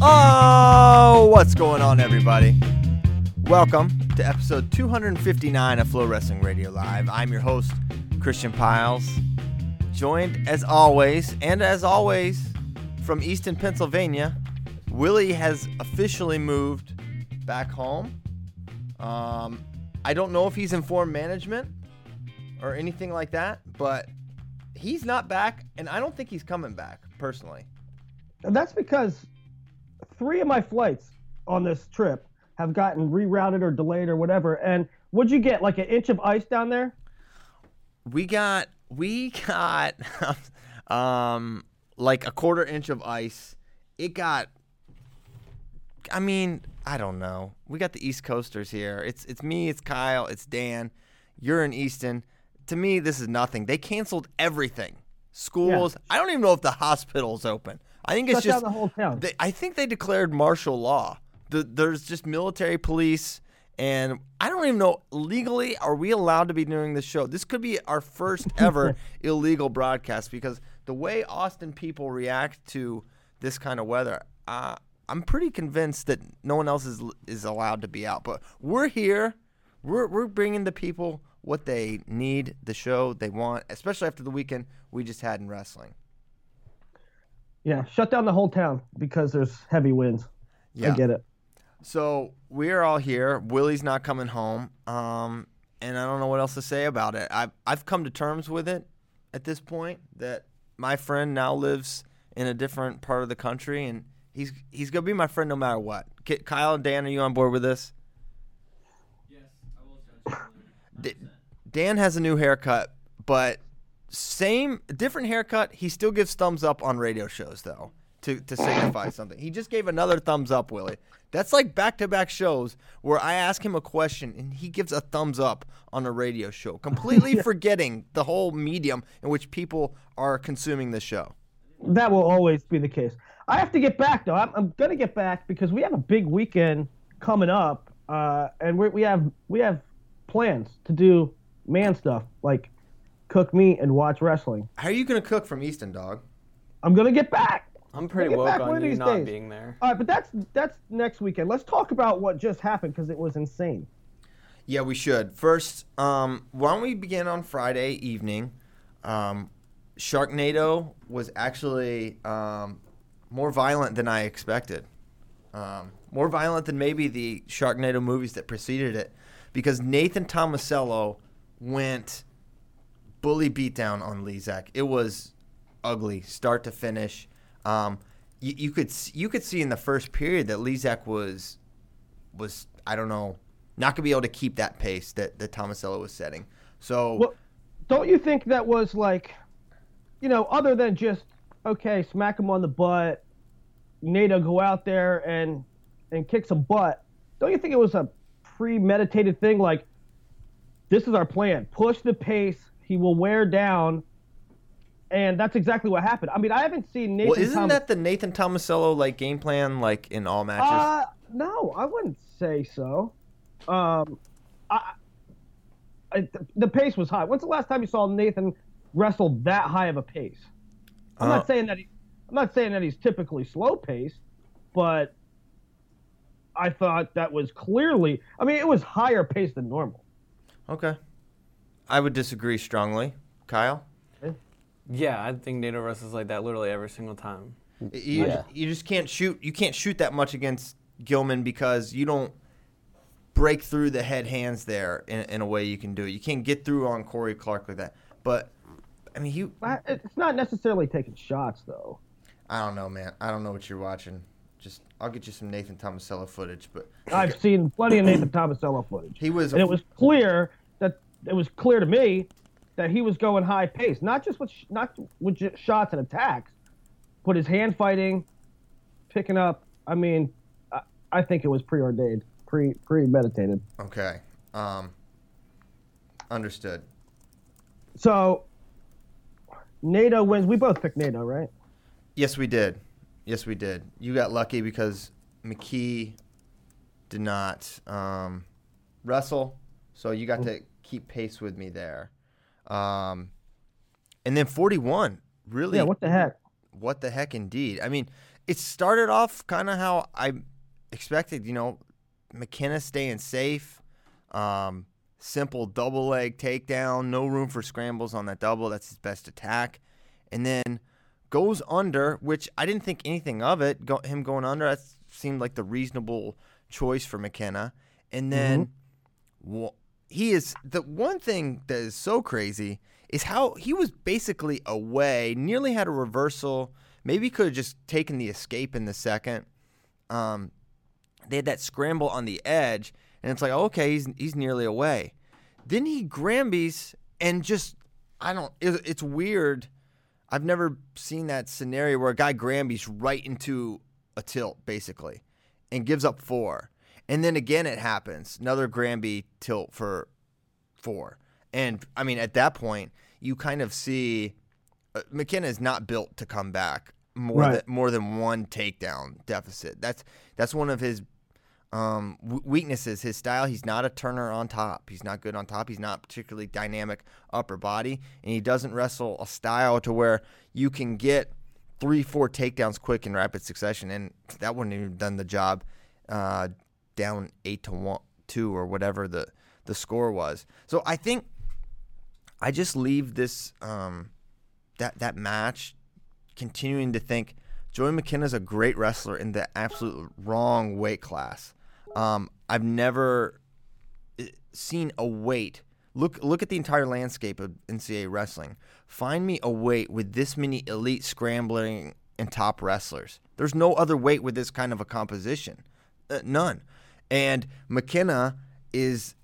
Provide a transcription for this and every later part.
Oh, what's going on, everybody? Welcome to episode 259 of FloWrestling Radio Live. I'm your host, Christian Pyles, joined as always, and as always, from Easton, Pennsylvania. Willie has officially moved back home. Um, I don't know if he's informed management or anything like that, but he's not back, and I don't think he's coming back personally. And that's because three of my flights on this trip have gotten rerouted or delayed or whatever. And what'd you get? Like an inch of ice down there? We got we got um like a quarter inch of ice. It got I mean, I don't know. We got the East Coasters here. It's it's me, it's Kyle, it's Dan. You're in Easton. To me, this is nothing. They canceled everything. Schools. I don't even know if the hospital's open. I think it's Shut just down the whole town. They, I think they declared martial law. The, there's just military police, and I don't even know legally are we allowed to be doing this show. This could be our first ever illegal broadcast because the way Austin people react to this kind of weather, uh, I'm pretty convinced that no one else is is allowed to be out. But we're here. We're we're bringing the people what they need, the show they want, especially after the weekend we just had in wrestling. Yeah, shut down the whole town because there's heavy winds. Yeah. I get it. So we're all here. Willie's not coming home, um, and I don't know what else to say about it. I've I've come to terms with it at this point that my friend now lives in a different part of the country, and he's he's gonna be my friend no matter what. Kyle and Dan, are you on board with this? D- Dan has a new haircut, but same different haircut. He still gives thumbs up on radio shows though to to signify something. He just gave another thumbs up, Willie. That's like back to back shows where I ask him a question and he gives a thumbs up on a radio show, completely forgetting the whole medium in which people are consuming the show. That will always be the case. I have to get back though. I'm, I'm gonna get back because we have a big weekend coming up, uh, and we we have we have plans to do man stuff like cook meat and watch wrestling. How are you gonna cook from Easton, dog? I'm gonna get back. I'm pretty Get woke back one on of you these not days. being there. All right, but that's that's next weekend. Let's talk about what just happened because it was insane. Yeah, we should. First, um, why don't we begin on Friday evening? Um, Sharknado was actually um, more violent than I expected. Um, more violent than maybe the Sharknado movies that preceded it, because Nathan Tomasello went bully beatdown on Lizak. It was ugly, start to finish. Um, you, you could you could see in the first period that Lizak was was I don't know not gonna be able to keep that pace that that Tomasello was setting. So Well, don't you think that was like, you know, other than just okay, smack him on the butt, NATO go out there and and kick some butt? Don't you think it was a premeditated thing? Like, this is our plan. Push the pace. He will wear down. And that's exactly what happened. I mean, I haven't seen Nathan. Well, isn't Thomas- that the Nathan Tomasello like game plan like in all matches? Uh, no, I wouldn't say so. Um, I, I, the pace was high. When's the last time you saw Nathan wrestle that high of a pace? I'm Uh, not saying that he, I'm not saying that he's typically slow paced, but I thought that was clearly. I mean, it was higher pace than normal. okay. I would disagree strongly. Kyle? Yeah, I think Nato wrestles like that literally every single time. You, Yeah. you just can't shoot. You can't shoot that much against Gilman because you don't break through the head hands there in, in a way you can do it. You can't get through on Cory Clark like that. But I mean, you. It's not necessarily taking shots though. I don't know, man. I don't know what you're watching. Just I'll get you some Nathan Tomasello footage, but I've seen plenty of Nathan Tomasello footage. he was. and it was clear that it was clear to me that he was going high pace, not just with sh- not with j- shots and attacks, but his hand fighting, picking up. I mean, I, I think it was preordained, pre premeditated. okay. Um. Understood. So, NATO wins. We both picked NATO, right? Yes, we did. Yes, we did. You got lucky because McKee did not um, wrestle, so you got to keep pace with me there. Um, and then 41, really, Yeah. What the heck? what the heck indeed. I mean, it started off kind of how I expected, you know, McKenna staying safe, um, simple double leg takedown, no room for scrambles on that double. That's his best attack. And then goes under, which I didn't think anything of it. Go, him going under, that seemed like the reasonable choice for McKenna. And then wa- he is the one thing that is so crazy is how he was basically away, nearly had a reversal. Maybe could have just taken the escape in the second. Um, they had that scramble on the edge, and it's like, okay, he's he's nearly away. Then he Grambies and just I don't. It, it's weird. I've never seen that scenario where a guy Grambies right into a tilt basically, and gives up four, and then again it happens another Granby tilt for four, and I mean at that point you kind of see uh, McKenna is not built to come back more Right. than more than one takedown deficit. That's that's one of his um, weaknesses. His style. He's not a turner on top. He's not good on top. He's not particularly dynamic upper body, and he doesn't wrestle a style to where you can get three, four takedowns quick in rapid succession. And that wouldn't even done the job. Uh, down eight to one, two, or whatever the the score was. So I think I just leave this um, that that match continuing to think Joey McKenna's a great wrestler in the absolute wrong weight class. Um, I've never eh, seen a weight. Look look at the entire landscape of NCAA wrestling. Find me a weight with this many elite scrambling and top wrestlers. There's no other weight with this kind of a composition. Uh, none. And McKenna is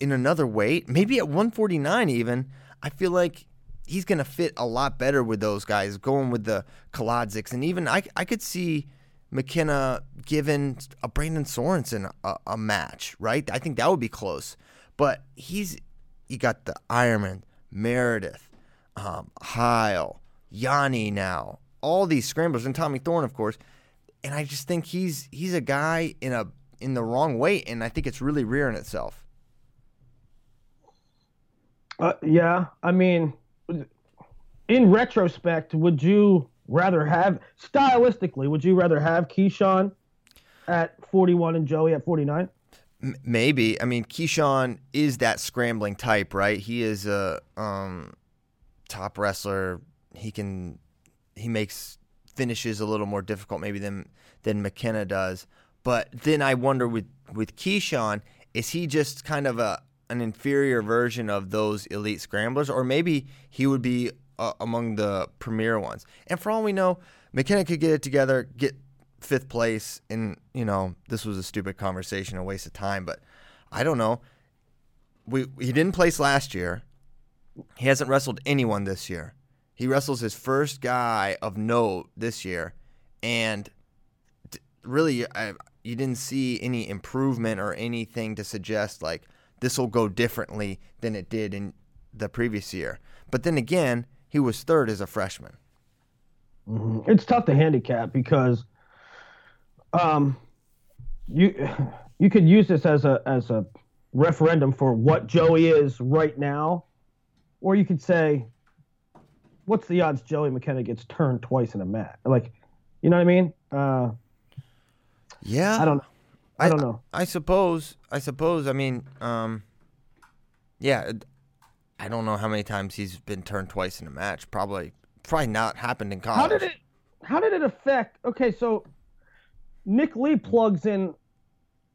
in another weight, maybe at 149 even, I feel like he's going to fit a lot better with those guys, going with the Kolodziks. And even I, I could see McKenna giving a Brandon Sorensen a, a match, right? I think that would be close. But he's, you got the Ironman, Meredith, um, Heil, Yianni now, all these scramblers, and Tommy Thorn, of course. And I just think he's he's a guy in a in the wrong weight, and I think it's really rearing itself. Uh, yeah, I mean, in retrospect, would you rather have stylistically? Would you rather have Keyshawn at 41 and Joey at 49? Maybe. I mean, Keyshawn is that scrambling type, right? He is a um, top wrestler. He can he makes finishes a little more difficult maybe than than McKenna does. But then I wonder with with Keyshawn, is he just kind of a an inferior version of those elite scramblers, or maybe he would be uh, among the premier ones? And for all we know, McKenna could get it together, get fifth place, and you know this was a stupid conversation, a waste of time. But I don't know. We he didn't place last year. He hasn't wrestled anyone this year. He wrestles his first guy of note this year, and really, I, you didn't see any improvement or anything to suggest like this will go differently than it did in the previous year. But then again, he was third as a freshman. Mm-hmm. It's tough to handicap because um, you you could use this as a as a referendum for what Joey is right now, or you could say, what's the odds Joey McKenna gets turned twice in a match? Like, you know what I mean? Uh, yeah, I don't know. I don't know. I, I suppose. I suppose. I mean, um, yeah. I don't know how many times he's been turned twice in a match. Probably, probably not happened in college. How did it? How did it affect? Okay, so Nick Lee plugs in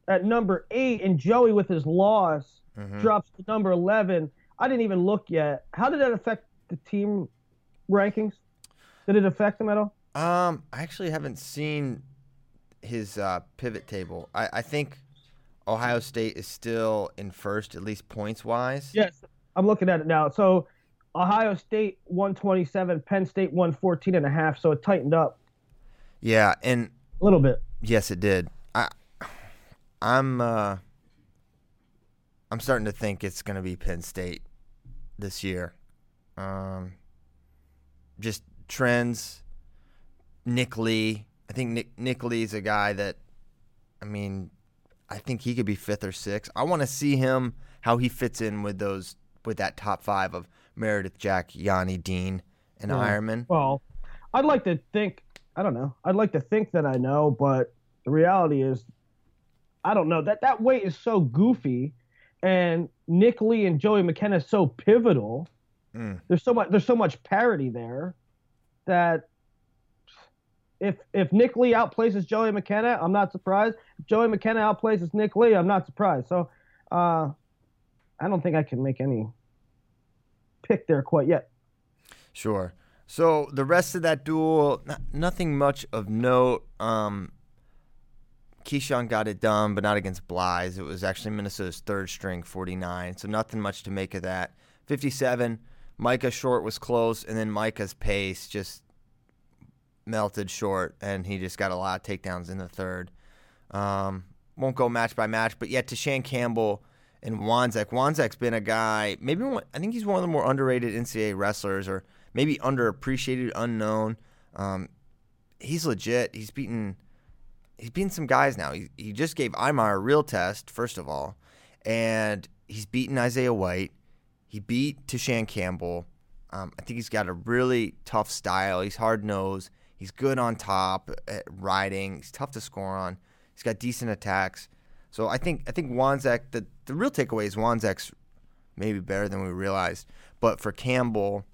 at number eight, and Joey with his loss Mm-hmm. drops to number eleven. I didn't even look yet. How did that affect the team rankings? Did it affect them at all? Um, I actually haven't seen his uh, pivot table. I, I think Ohio State is still in first, at least points wise. Yes, I'm looking at it now. So Ohio State 127, Penn State 114 and a half. So it tightened up Yeah, and a little bit. yes, it did. I, I'm, uh, I'm starting to think it's going to be Penn State this year. Um, just trends. Nick Lee. I think Nick, Nick Lee's a guy that, I mean, I think he could be fifth or sixth. I want to see him how he fits in with those with that top five of Meredith, Jack, Yianni, Dean, and Yeah. Ironman. Well, I'd like to think. I don't know. I'd like to think that I know, but the reality is, I don't know. That that weight is so goofy, and Nick Lee and Joey McKenna is so pivotal. Mm. There's so much. There's so much parity there that if if Nick Lee outplaces Joey McKenna, I'm not surprised. If Joey McKenna outplaces Nick Lee, I'm not surprised. So, uh, I don't think I can make any pick there quite yet. Sure. So the rest of that duel, n- nothing much of note. Um, Keyshawn got it done, but not against Blythe. It was actually Minnesota's third string, 49. So nothing much to make of that. 57, Micah Short was close, and then Micah's pace just melted short, and he just got a lot of takedowns in the third. Um, won't go match by match, but yet to Shane Campbell and Wanzek. Wanzek's been a guy, maybe one, I think he's one of the more underrated NCAA wrestlers, or maybe underappreciated, unknown. Um, he's legit. He's beaten he's beaten some guys now. He, he just gave Imar a real test, first of all, and he's beaten Isaiah White. He beat Te'Shan Campbell. Um, I think he's got a really tough style. He's hard nosed. He's good on top at riding. He's tough to score on. He's got decent attacks. So I think I think Wanzek. The the real takeaway is Wanzek's maybe better than we realized. But for Campbell,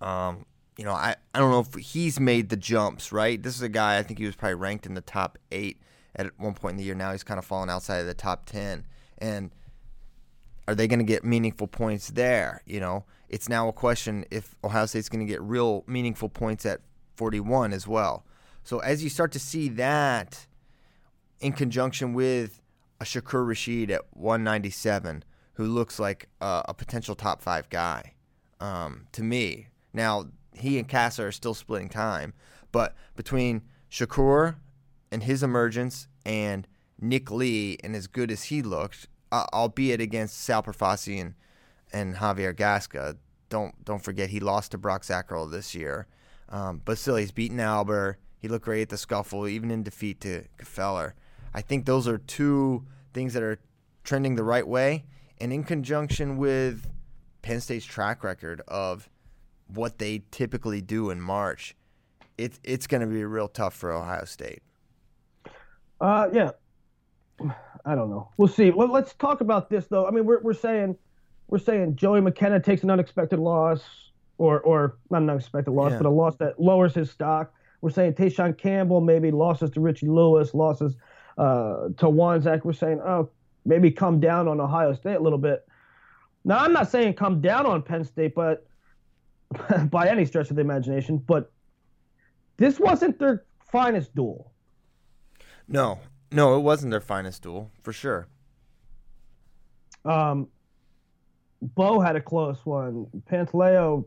um, you know, I, I don't know if he's made the jumps, right? This is a guy, I think he was probably ranked in the top eight at one point in the year. Now he's kind of fallen outside of the top 10. And are they going to get meaningful points there? You know, it's now a question if Ohio State's going to get real meaningful points at 41 as well. So as you start to see that in conjunction with a Shakur Rasheed at 197, who looks like a, a potential top five guy um, to me. Now, he and Kassa are still splitting time, but between Shakur and his emergence and Nick Lee and as good as he looked, uh, albeit against Sal Profasi and, and Javier Gasca, don't don't forget he lost to Brock Zacherl this year. Um, but still, he's beaten Albert. He looked great at the scuffle, even in defeat to Feller. I think those are two things that are trending the right way, and in conjunction with Penn State's track record of what they typically do in March, it's it's going to be real tough for Ohio State. Uh, yeah. I don't know. We'll see. Let, let's talk about this though. I mean, we're we're saying we're saying Joey McKenna takes an unexpected loss, or or not an unexpected loss, Yeah. but a loss that lowers his stock. We're saying Te'Shan Campbell maybe losses to Richie Lewis, losses uh, to Wanzek. We're saying oh maybe come down on Ohio State a little bit. Now I'm not saying come down on Penn State, but by any stretch of the imagination, but this wasn't their finest duel. No, no, it wasn't their finest duel for sure. Um, Bo had a close one. Pantaleo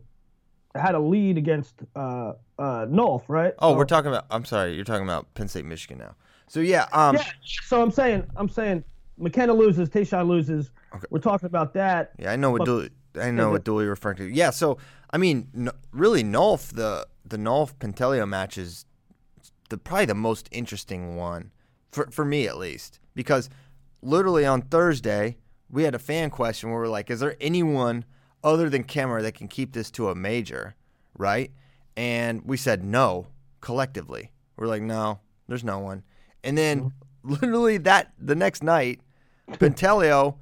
had a lead against uh, uh, Nolf, right? Oh, So- we're talking about. I'm sorry, you're talking about Penn State, Michigan now. So yeah, um, yeah. So I'm saying, I'm saying, McKenna loses, Tayshawn loses. Okay. We're talking about that. Yeah, I know what Dooley, I know what Dooley referring to. Yeah, so I mean, n- really, Nolf the the Nolf Pantaleo match is the probably the most interesting one for for me at least because literally on Thursday we had a fan question where we're like, is there anyone other than Kemmer that can keep this to a major, right? And we said no collectively. We're like, no, there's no one. And then mm-hmm. literally that the next night, Pantaleo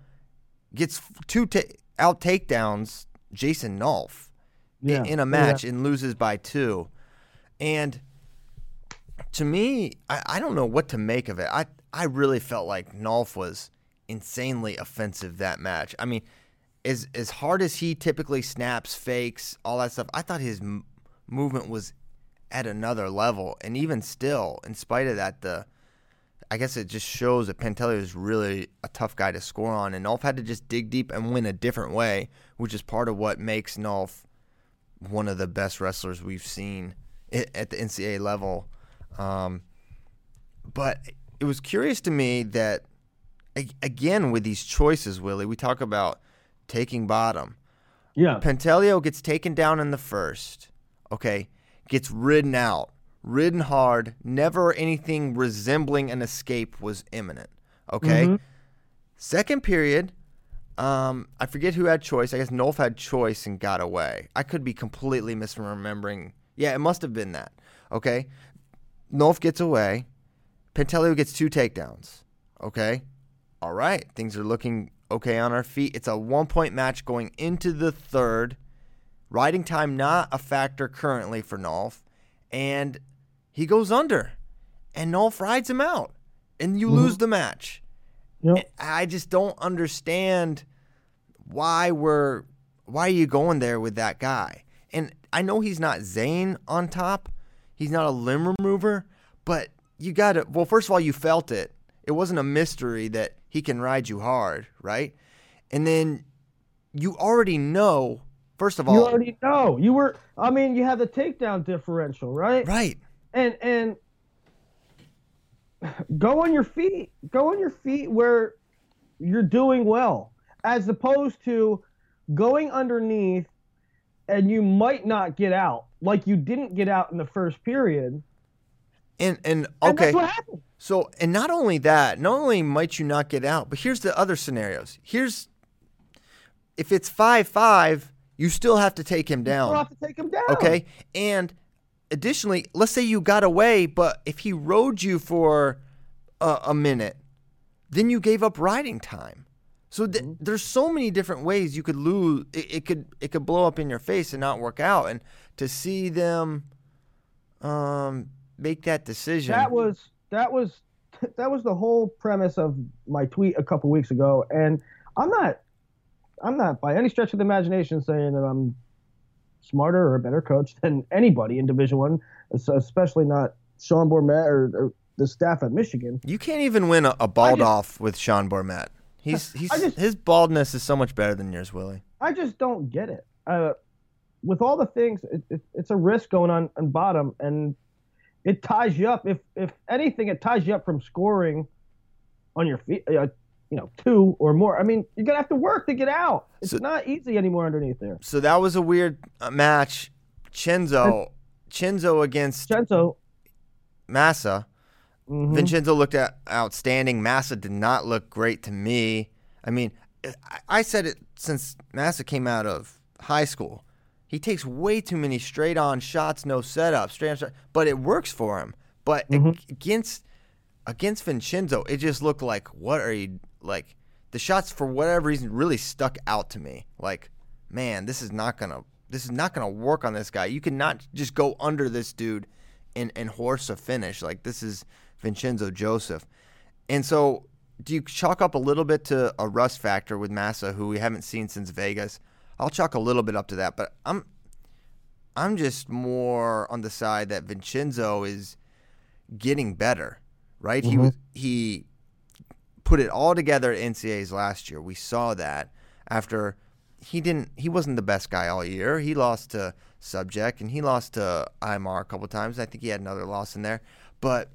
gets two ta- out takedowns Jason Nolf Yeah. in a oh, match and loses by two. And to me, I, I don't know what to make of it. I, I really felt like Nolf was insanely offensive that match. I mean, as as hard as he typically snaps, fakes, all that stuff, I thought his m- movement was at another level. And even still, in spite of that, the I guess it just shows that Pantaleo is really a tough guy to score on, and Nolf had to just dig deep and win a different way, which is part of what makes Nolf one of the best wrestlers we've seen at the NCAA level. Um, but it was curious to me that, again, with these choices, Willie, we talk about taking bottom. Yeah. Pantaleo gets taken down in the first, okay, gets ridden out, ridden hard, never anything resembling an escape was imminent, okay? Second period, um, I forget who had choice. I guess Nolf had choice and got away. I could be completely misremembering. Yeah, it must have been that, okay? Nolf gets away. Pantaleo gets two takedowns, okay? All right, things are looking okay on our feet. It's a one point match going into the third. Riding time not a factor currently for Nolf. And he goes under. And Nolf rides him out. And you mm-hmm. lose the match. Yep. I just don't understand why we're why are you going there with that guy? And I know he's not Zain on top. He's not a limb remover, but you got to well first of all you felt it. It wasn't a mystery that he can ride you hard, right? And then you already know first of all You already know. You were. I mean, you have the takedown differential, right? right. And and go on your feet. Go on your feet where you're doing well, as opposed to going underneath and you might not get out, like you didn't get out in the first period. And and And okay. happened. So, and not only that, not only might you not get out, but here's the other scenarios. Here's if it's 5 5, you still have to take him down. You'll have to take him down. Okay. And additionally, let's say you got away, but if he rode you for a, a minute, then you gave up riding time. So th- there's so many different ways you could lose. It, it could it could blow up in your face and not work out. And to see them um, make that decision, That was that was that was the whole premise of my tweet a couple weeks ago, and I'm not I'm not by any stretch of the imagination saying that I'm smarter or a better coach than anybody in Division One, especially not Sean Bormet or, or the staff at Michigan. you can't even win a, a bald just- off with Sean Bormet. He's he's just- his baldness is so much better than yours, Willie. I just don't get it. Uh, with all the things, it, it, it's a risk going on on bottom, and it ties you up. If if anything, it ties you up from scoring on your feet. Uh, you know, two or more. I mean, you're gonna have to work to get out. It's So- not easy anymore underneath there. So that was a weird uh, match. Chenzo, Chenzo against Chenzo, Massa. mhm. Vincenzo looked at outstanding. Massa did not look great to me. I mean, I, I said it since Massa came out of high school. He takes way too many straight on shots, no setup, straight on shot, but it works for him. But ag- against against Vincenzo, it just looked like what are you like? The shots for whatever reason really stuck out to me. Like, man, this is not gonna this is not gonna work on this guy. You cannot just go under this dude and and horse a finish. Like this is Vincenzo Joseph. And so do you chalk up a little bit to a rust factor with Massa, who we haven't seen since Vegas? I'll chalk a little bit up to that, but I'm I'm just more on the side that Vincenzo is getting better, right? He mm-hmm. was he put it all together at NCAAs last year. We saw that after he didn't he wasn't the best guy all year. He lost to Subject and he lost to Imar a couple times. I think he had another loss in there. But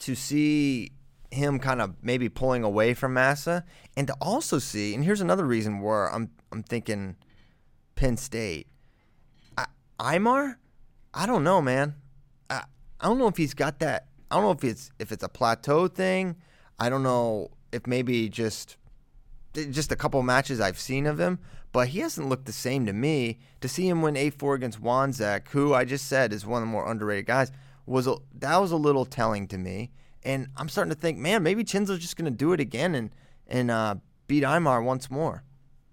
to see him kind of maybe pulling away from Massa, and to also see, and here's another reason where I'm I'm thinking Penn State. I, Imar, I don't know, man. I, I don't know if he's got that. I don't know if it's if it's a plateau thing. I don't know if maybe just just a couple matches I've seen of him, but he hasn't looked the same to me. To see him win 8-4 against Wanzek, who I just said is one of the more underrated guys, was a, that was a little telling to me. And I'm starting to think, man, maybe Chinzo's just going to do it again and and uh, beat Imar once more.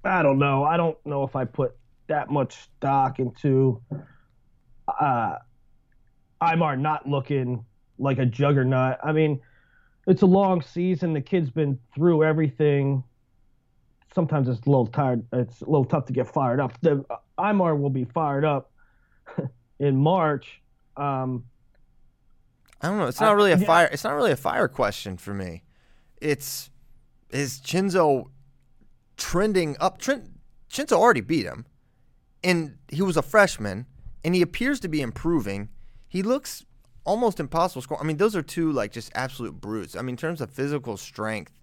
I don't know. I don't know if I put that much stock into uh, Imar not looking like a juggernaut. I mean, it's a long season. The kid's been through everything. Sometimes it's a little tired. It's a little tough to get fired up. The uh, Imar will be fired up in March. Um, I don't know. It's not really a fire. It's not really a fire question for me. It's is Chinzo trending up. Trent, Chinzo already beat him, and he was a freshman, and he appears to be improving. He looks almost impossible score. I mean, those are two like just absolute brutes. I mean, in terms of physical strength,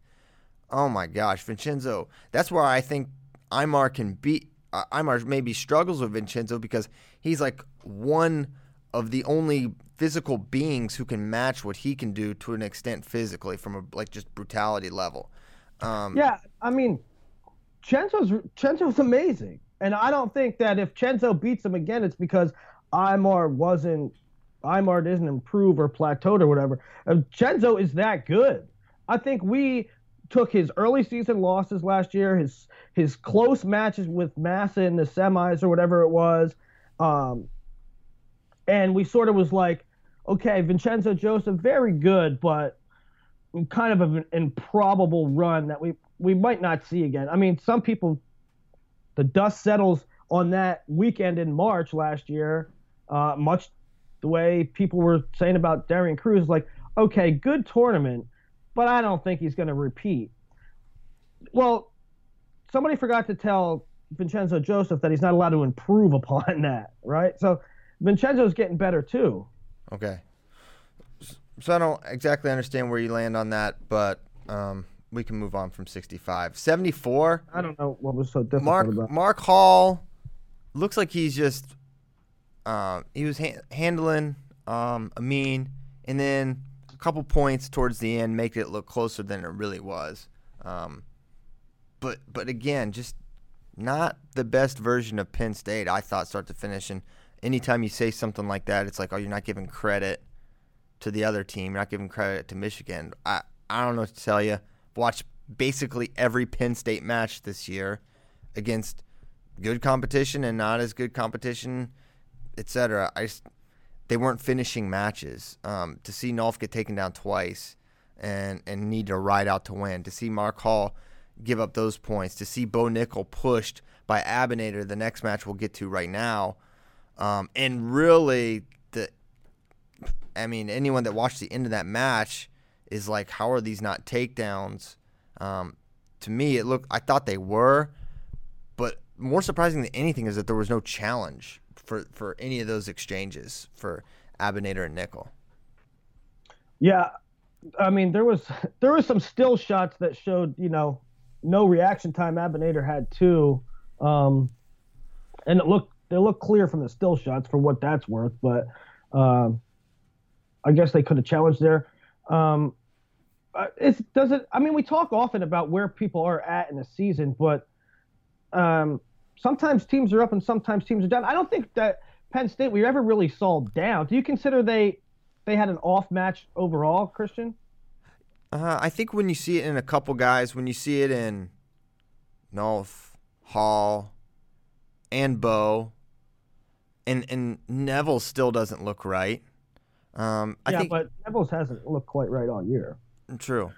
oh my gosh, Vincenzo. That's where I think Imar can beat. Uh, Imar maybe struggles with Vincenzo because he's like one of the only physical beings who can match what he can do to an extent physically from a like just brutality level. Um, yeah, I mean, Chenzo's Chenzo's amazing, and I don't think that if Chenzo beats him again, it's because Imar wasn't Imar doesn't improve or plateaued or whatever. And Chenzo is that good. I think we took his early season losses last year, his his close matches with Massa in the semis or whatever it was, um, and we sort of was like, okay, Vincenzo Joseph, very good, but kind of an improbable run that we we might not see again. I mean, some people, the dust settles on that weekend in March last year, uh, much the way people were saying about Darian Cruz, is like, okay, good tournament, but I don't think he's going to repeat. Well, somebody forgot to tell Vincenzo Joseph that he's not allowed to improve upon that, right? So Vincenzo's getting better too. Okay. So I don't exactly understand where you land on that, but um, we can move on from 65. 74. I don't know what was so difficult Mark about. Mark Hall looks like he's just uh, he was ha- handling um, Amine, and then a couple points towards the end make it look closer than it really was. Um, but but again, just not the best version of Penn State. I thought start to finish, and anytime you say something like that, it's like oh, you're not giving credit to the other team. You're not giving credit to Michigan. I I don't know what to tell you. Watch basically every Penn State match this year against good competition and not as good competition etc. I just they weren't finishing matches. Um, to see Nolf get taken down twice and and need to ride out to win. To see Mark Hall give up those points. To see Bo Nickal pushed by Abounader, the next match we'll get to right now. Um, and really, the I mean, anyone that watched the end of that match is like, how are these not takedowns? Um, to me, it looked. I thought they were, but more surprising than anything is that there was no challenge for for any of those exchanges for Abounader and Nickal. Yeah, I mean there was there was some still shots that showed you know no reaction time. Abounader had two, um, and it looked they looked clear from the still shots for what that's worth. But um, I guess they could have challenged there. Um, it does it. I mean, we talk often about where people are at in the season, but um, sometimes teams are up and sometimes teams are down. I don't think that Penn State we ever really saw down. Do you consider they they had an off match overall, Christian? Uh, I think when you see it in a couple guys, when you see it in Nolf, Hall, and Bo, and and Neville still doesn't look right. Um, I yeah, think, but Neville's hasn't looked quite right all year. True.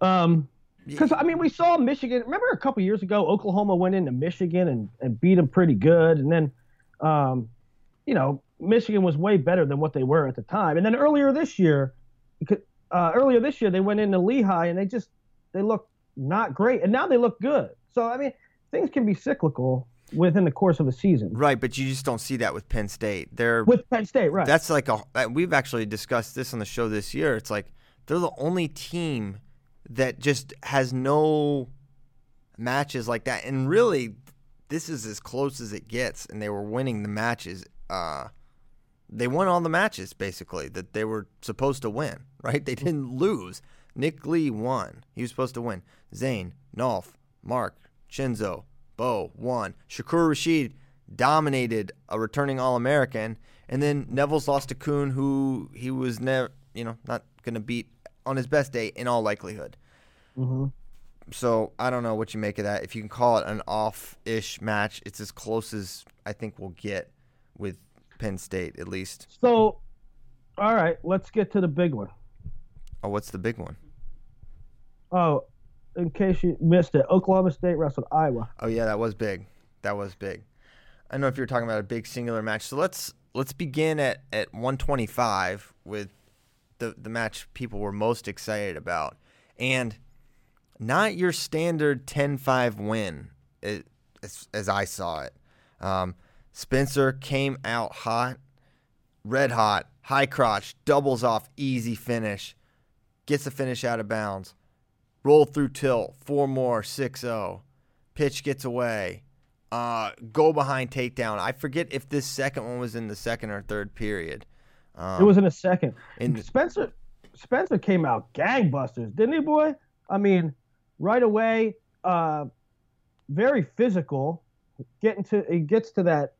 Um, because I mean, we saw Michigan. Remember a couple years ago, Oklahoma went into Michigan and, and beat them pretty good, and then, um, you know, Michigan was way better than what they were at the time. And then earlier this year, uh, earlier this year they went into Lehigh and they just they look not great, and now they look good. So I mean, things can be cyclical within the course of a season. Right, but you just don't see that with Penn State. They're with Penn State, right? That's like a. We've actually discussed this on the show this year. It's like they're the only team that just has no matches like that. And really, this is as close as it gets. And they were winning the matches. Uh, they won all the matches basically that they were supposed to win. Right? They didn't lose. Nick Lee won. He was supposed to win. Zain, Nolf, Mark, Shinzo, Bo won. Shakur Rasheed dominated a returning All American, and then Neville's lost to Coon, who he was never, you know, not going to beat on his best day in all likelihood. Mm-hmm. So I don't know what you make of that. If you can call it an off-ish match, it's as close as I think we'll get with Penn State, at least. So, all right, let's get to the big one. Oh, what's the big one? Oh, in case you missed it, Oklahoma State wrestled Iowa. Oh yeah, that was big. That was big. I don't know if you're talking about a big singular match. So let's let's begin at at 125 with the the match people were most excited about, and not your standard 10-5 win, it, as, as I saw it. Um, Spencer came out hot, red hot, high crotch, doubles off, easy finish, gets the finish out of bounds, roll through tilt, four more, 6-0, pitch gets away, uh, go behind takedown. I forget if this second one was in the second or third period. Um, it was in a second. in- Spencer Spencer came out gangbusters, didn't he, boy? I mean, right away, uh, very physical. Getting to he gets to that.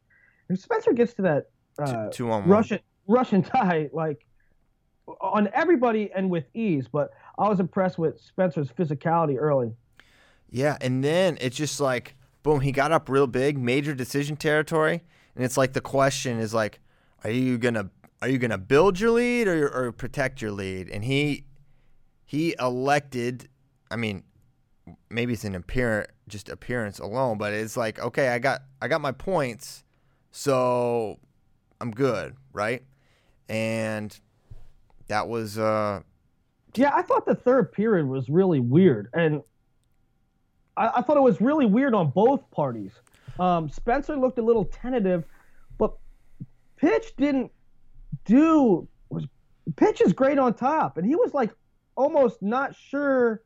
Spencer gets to that uh, two on one. Russian Russian tie like on everybody and with ease. But I was impressed with Spencer's physicality early. Yeah, and then it's just like boom, he got up real big, major decision territory, and it's like the question is like, are you gonna are you gonna build your lead or or protect your lead? And he he elected. I mean, maybe it's an appearance, just appearance alone, but it's like okay, I got I got my points, so I'm good, right? And that was uh Yeah, I thought the third period was really weird, and I, I thought it was really weird on both parties. Um, Spencer looked a little tentative, but Pitch didn't do. Was Pitch is great on top, and he was like almost not sure.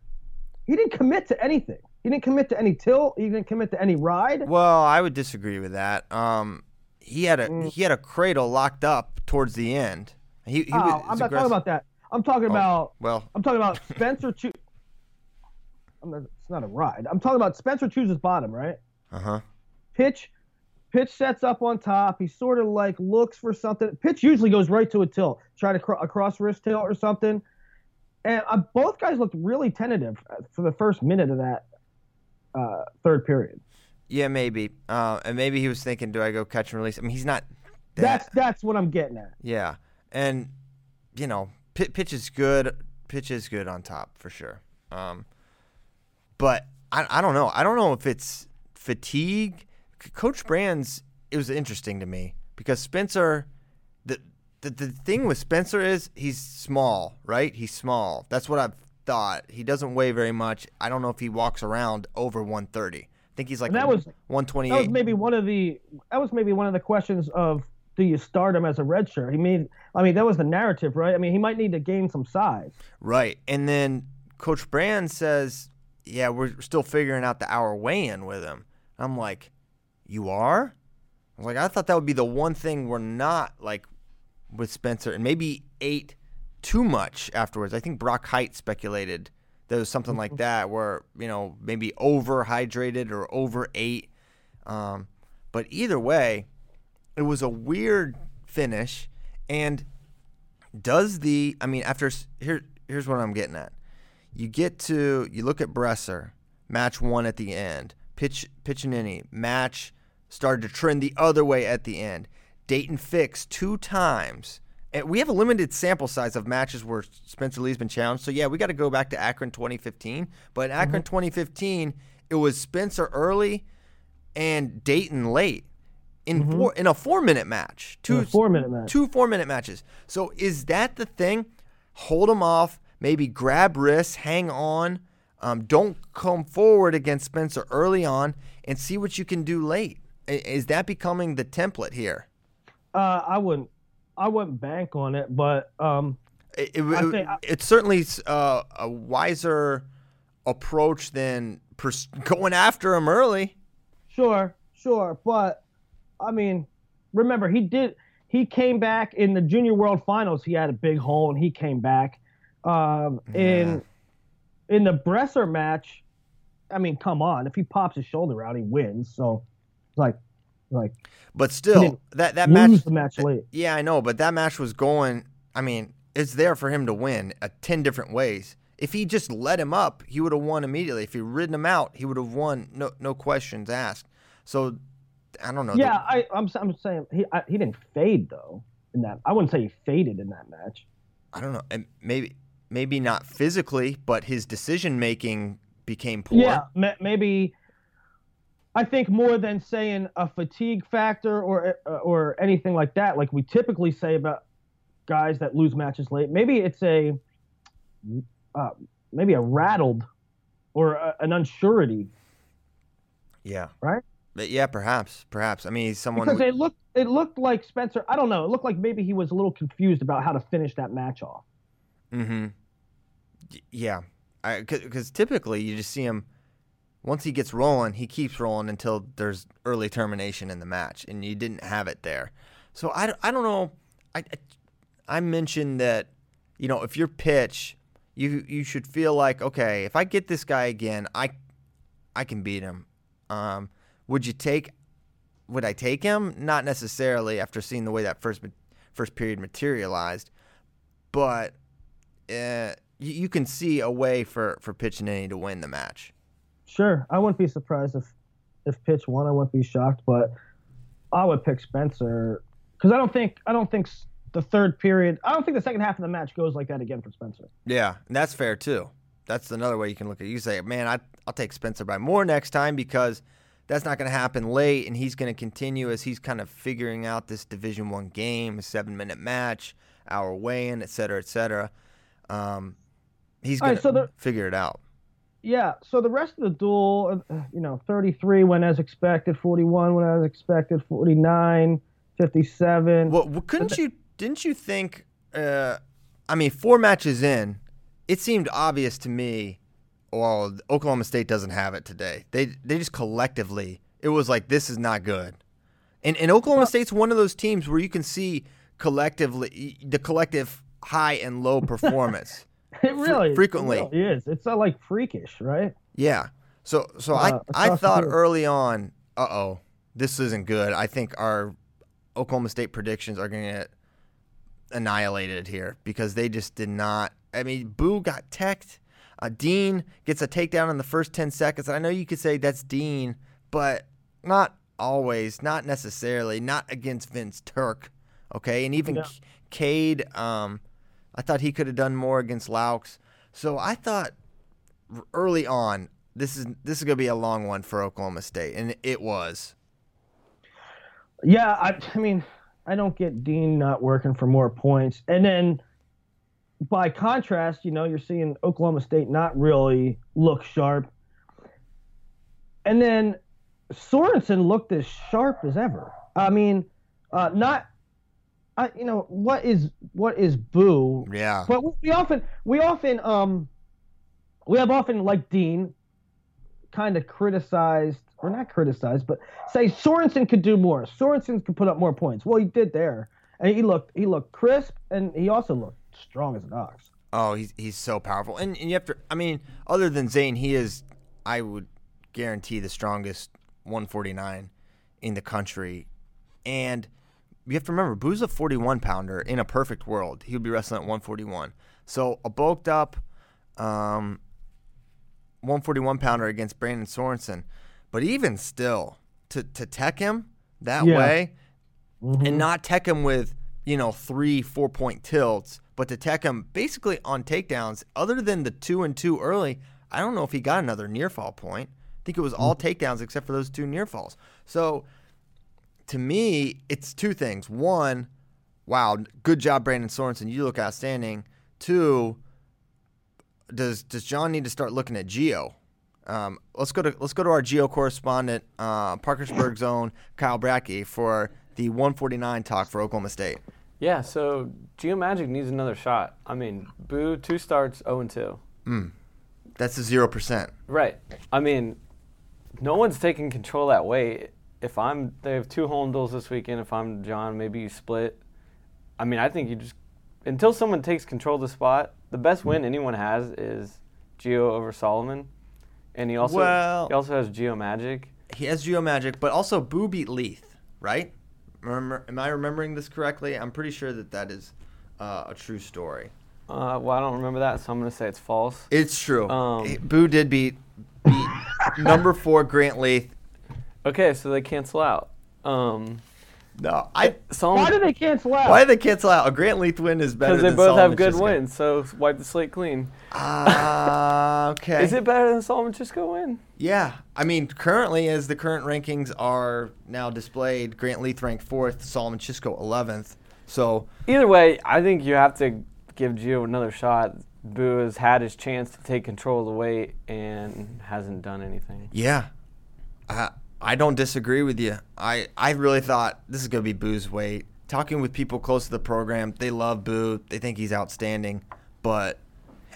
He didn't commit to anything. He didn't commit to any tilt. He didn't commit to any ride. Well, I would disagree with that. Um, he had a Mm. he had a cradle locked up towards the end. He, he Oh, was I'm not aggressive. talking about that. I'm talking about. Well, I'm talking about Spencer. Cho- not, it's not a ride. I'm talking about Spencer chooses bottom, right? uh huh. pitch pitch sets up on top he sort of like looks for something pitch usually goes right to a tilt try to cro- a cross wrist tilt or something and uh, both guys looked really tentative for the first minute of that uh, third period Yeah, maybe. Uh, and maybe he was thinking, do I go catch and release? I mean, he's not. That, that's that's what i'm getting at yeah, and you know, pi- pitch is good. Pitch is good on top for sure. Um, but I, I don't know. I don't know if it's fatigue. Coach Brands, it was interesting to me because Spencer, the, the the thing with Spencer is he's small, right? He's small. That's what I've thought. He doesn't weigh very much. I don't know if he walks around over 130. I think he's like And that was- 128. that was maybe one of the that was maybe one of the questions of do you start him as a red shirt he made i mean that was the narrative right i mean he might need to gain some size Right. And then Coach Brand says, Yeah, we're still figuring out the hour weigh in with him. I'm like, You are? I was like, I thought that would be the one thing we're not like with Spencer and maybe ate too much afterwards. I think Brock Height speculated there was something like that where, you know, maybe overhydrated or over ate. Um, but either way, it was a weird finish. And does the I mean after here here's what I'm getting at. You get to you look at Bresser, match one at the end. Pitch Piccinini, match started to trend the other way at the end. Daton fixed two times. And we have a limited sample size of matches where Spencer Lee's been challenged. So yeah, we got to go back to Akron 2015. But in Akron 2015, it was Spencer early and Daton late in four in a four minute match. Two a four-minute match. Two four minute matches. So is that the thing? Hold them off. Maybe grab wrists, hang on. Um, don't come forward against Spencer early on, and see what you can do late. I- Is that becoming the template here? uh, i wouldn't i wouldn't bank on it but um It, it, I it- think- it's certainly uh, a wiser approach than pers- going after him early. Sure, sure, but I mean, remember he did. He came back in the Junior World Finals. He had a big hole, and he came back. Um, in in the Bresser match, I mean, come on, if he pops his shoulder out, he wins. So, like, like But still, that that match. the match late. Yeah, I know, but that match was going. I mean, it's there for him to win uh, ten different ways. If he just let him up, he would have won immediately. If he ridden him out, he would have won. No, no questions asked. So, I don't know. Yeah, I, I'm I'm saying he I, he didn't fade though in that. I wouldn't say he faded in that match. I don't know. and Maybe, maybe not physically, but his decision making became poor. Yeah, ma- maybe. I think more than saying a fatigue factor or uh, or anything like that, like we typically say about guys that lose matches late. Maybe it's a uh, maybe a rattled or a, an unsurety, Yeah. right? But yeah, perhaps, perhaps. I mean, someone. Because it looked it looked like Spencer. I don't know. It looked like maybe he was a little confused about how to finish that match off. Mm-hmm. Yeah, because typically you just see him once he gets rolling, he keeps rolling until there's early termination in the match, and you didn't have it there. So I, I don't know. I, I mentioned that you know if your pitch, you you should feel like okay, if I get this guy again, I I can beat him. Um, would you take? Would I take him? Not necessarily after seeing the way that first first period materialized, but uh, you, you can see a way for for Piccininni to win the match. Sure, I wouldn't be surprised if if pitch won. I wouldn't be shocked, but I would pick Spencer because I don't think I don't think the third period. I don't think the second half of the match goes like that again for Spencer. Yeah, and that's fair too. That's another way you can look at it. You say, man, I, I'll take Spencer by more next time because that's not going to happen late, and he's going to continue as he's kind of figuring out this Division One game, a seven minute match, hour weigh in, et cetera, et cetera. Um, he's going right, to so figure it out. Yeah. So the rest of the duel, uh, you know, 33 went as expected, 41 went as expected, 49, 57. Well, well, couldn't you? Didn't you think? Uh, I mean, four matches in, it seemed obvious to me. Well, Oklahoma State doesn't have it today. They they just collectively, it was like this is not good. And and Oklahoma State's one of those teams where you can see collectively the collective high and low performance. it really frequently. it really is. It's uh, like freakish, right? Yeah. So so Uh, I I thought early on, uh oh, this isn't good. I think our Oklahoma State predictions are going to get annihilated here because they just did not. I mean, Boo got teched. Uh, Dean gets a takedown in the first 10 seconds. And I know you could say that's Dean, but not always, not necessarily, not against Vince Turk. Okay. And even Yeah. Cade, um, I thought he could have done more against Laux. So I thought early on, this is this is gonna be a long one for Oklahoma State, and it was. Yeah, I, I mean, I don't get Dean not working for more points. And then by contrast, you know, you're seeing Oklahoma State not really look sharp. And then Sorensen looked as sharp as ever. I mean, uh, not, I, you know, what is what is Boo? Yeah. But we- we often we often um we have often like Dean kind of criticized or not criticized, but say Sorensen could do more. Sorensen could put up more points. Well, he did there, and he looked he looked crisp, and he also looked strong as an ox. Oh, he's he's so powerful, and and you have to. I mean, other than Zain, he is. I would guarantee the strongest 149 in the country, and you have to remember, Boo's a 41 pounder. In a perfect world, he would be wrestling at 141. So a bulked up, um, 141 pounder against Brandon Sorensen, but even still, to to tech him that Yeah. way, and not tech him with you know three four point tilts, but to tech him basically on takedowns. Other than the two and two early, I don't know if he got another near fall point. I think it was all takedowns except for those two near falls. So to me, it's two things. One, wow, good job, Brandon Sorensen. You look outstanding. Two, does does John need to start looking at Geo? Um, let's go to let's go to our Geo correspondent, uh, Parkersburg Zone, Kyle Brackey, for the 149 talk for Oklahoma State. Yeah, so Geo Magic needs another shot. I mean, Boo, two starts, 0 and 2. That's a zero percent. Right. I mean, no one's taking control that weight. If I'm, they have two home duels this weekend. If I'm John, maybe you split. I mean, I think you just, until someone takes control of the spot, the best win anyone has is Geo over Solomon. And he also, Well- he also has Geo Magic. He has Geo Magic, but also Boo beat Leeth, right? Remember, am I remembering this correctly? I'm pretty sure that that is uh, a true story. Uh, well, I don't remember that, so I'm going to say it's false. It's true. Um, Boo did beat beat number four Grant Leeth. Okay, so they cancel out. Um, No, I. Solomon, Why do they cancel out? Why do they cancel out? A Grant Leeth win is better. Because they both Solomon have good Chishko. wins, so wipe the slate clean. Ah, okay. Is it better than Solomon Chishko win? Yeah, I mean, currently, as the current rankings are now displayed, Grant Leeth ranked fourth, Solomon Chishko eleventh. So Either way, I think you have to give Gio another shot. Boo has had his chance to take control of the weight and hasn't done anything. yeah, I I don't disagree with you. I I really thought this is gonna be Boo's weight. Talking with people close to the program, they love Boo. They think he's outstanding. But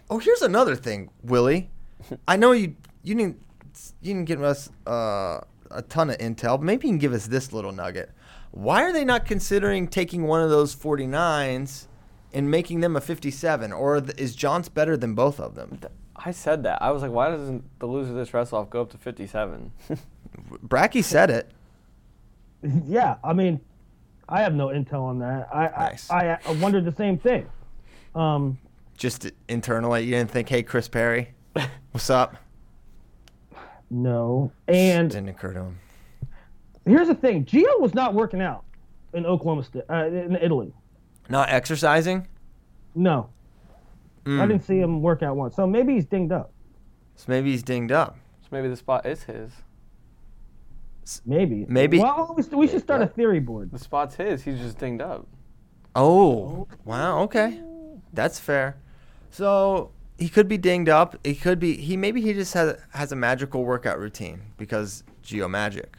oh, here's another thing, Willie. I know you you didn't you didn't give us uh, a ton of intel, but maybe you can give us this little nugget. Why are they not considering taking one of those 49s and making them a 57? Or is Johns better than both of them? I said that. I was like, why doesn't the loser of this wrestle off go up to 57? Bracky said it. Yeah, I mean, I have no intel on that. I Nice. I, I, I wondered the same thing. Um, Just internally, you didn't think, hey, Chris Perry, what's up? no, and Didn't occur to him. here's the thing: Gio was not working out in Oklahoma State, uh, in Italy. Not exercising? No, Hmm. I didn't see him work out once. So maybe he's dinged up. So maybe he's dinged up. so maybe the spot is his. Maybe. Maybe- Well, we, we should start a theory board. The spot's his. He's just dinged up. Oh. oh, wow. Okay, that's fair. So he could be dinged up. He could be. He maybe he just has has a magical workout routine because Geo Magic.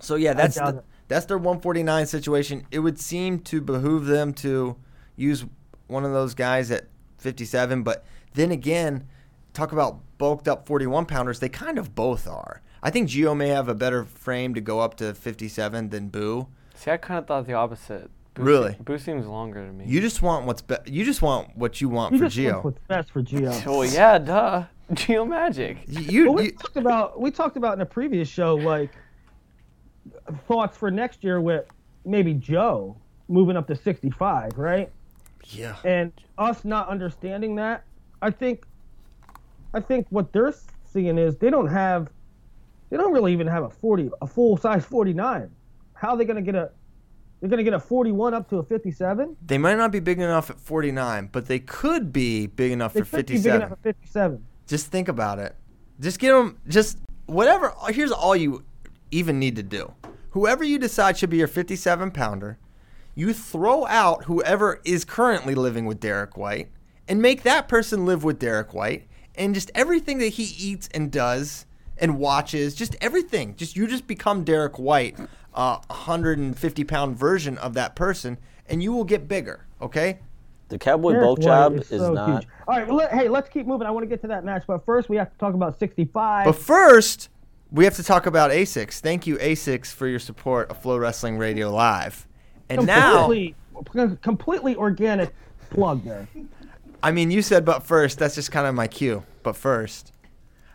So yeah, that's the, that's their 149 situation. It would seem to behoove them to use one of those guys at 57, but then again, talk about bulked up 41 pounders. They kind of both are. I think Geo may have a better frame to go up to 57 than Boo. See, I kind of thought the opposite. Boo Really? se- Boo seems longer to me. You just want what's be- you just want what you want He for just Geo. wants what's best for Gio. Oh yeah, duh. Geo Magic. You, Well, we you talked about we talked about in a previous show like thoughts for next year with maybe Joe moving up to 65, right? yeah. And us not understanding that, I think, I think what they're seeing is they don't have, they don't really even have a 40, a full size 49. How are they going to get a? They're going to get a 41 up to a 57. They might not be big enough at 49, but they could be big enough They for could be big 57. enough at 57. Just think about it. Just get them. Just whatever. Here's all you even need to do. Whoever you decide should be your 57 pounder, you throw out whoever is currently living with Derek White and make that person live with Derek White. And just everything that he eats and does and watches, just everything. Just you just become Derek White, uh, a 150 pound version of that person, and you will get bigger. Okay. The cowboy Derek bulk White job is is so not. huge. All right, well, let, hey, let's keep moving. I want to get to that match, but first we have to talk about 65. But first, we have to talk about ASICS. Thank you, ASICS, for your support of Flow Wrestling Radio Live. And now, completely, completely organic plug there. I mean, you said but first. That's just kind of my cue. But first.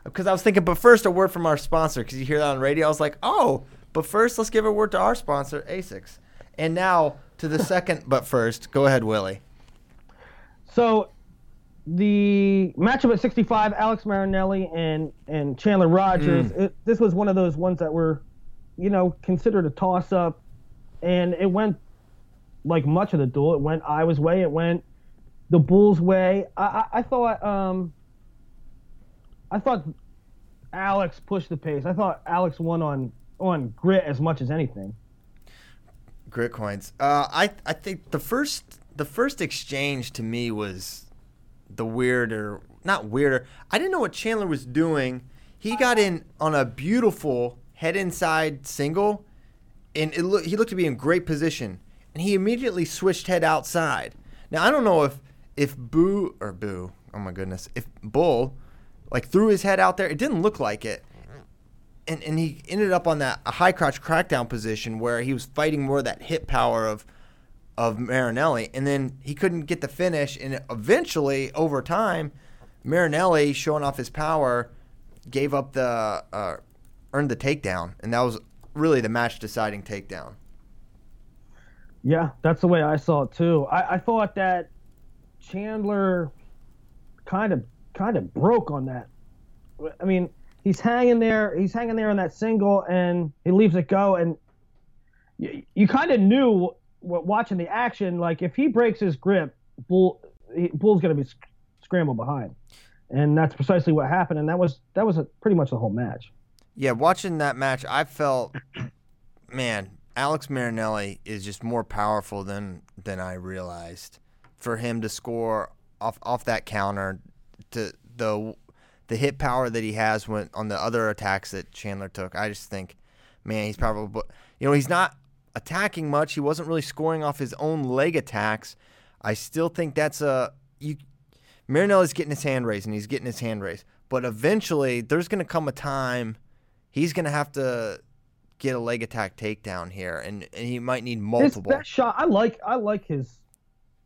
Because I was thinking, but first, a word from our sponsor. Because you hear that on radio. I was like, oh, but first, let's give a word to our sponsor, ASICS. And now to the second, but first. Go ahead, Willie. So, the matchup at 65, Alex Marinelli and and Chandler Rogers. It, this was one of those ones that were, you know, considered a toss up, and it went like much of the duel. It went Iowa's way. It went the Bulls' way. I, I, I thought um, I thought Alex pushed the pace. I thought Alex won on on grit as much as anything. Grit coins. Uh, I I think the first the first exchange to me was the weirder, not weirder. I didn't know what Chandler was doing. He got in on a beautiful head inside single, and it look, he looked to be in great position. and he immediately switched head outside. Now I don't know if if Boo or Boo, oh my goodness, if Bull like threw his head out there, it didn't look like it. And, and he ended up on that a high crotch crackdown position where he was fighting more that hit power of of Marinelli, and then he couldn't get the finish. And eventually, over time, Marinelli showing off his power gave up the uh, earned the takedown, and that was really the match deciding takedown. Yeah, that's the way I saw it too. I, I thought that Chandler kind of kind of broke on that. I mean, he's hanging there, he's hanging there on that single, and he leaves it go, and you, you kind of knew watching the action, like if he breaks his grip, Bull he, Bull's going to be sc- scrambled behind, and that's precisely what happened, and that was that was a, pretty much the whole match. Yeah, watching that match, I felt, man, Alex Marinelli is just more powerful than than I realized. For him to score off off that counter, to the the hit power that he has when on the other attacks that Chandler took, I just think, man, he's probably you know he's not attacking much. He wasn't really scoring off his own leg attacks. I still think that's a you. Marinelli's getting his hand raised and he's getting his hand raised, but eventually there's going to come a time he's going to have to get a leg attack takedown here, and, and he might need multiple. His best shot, I like, I like his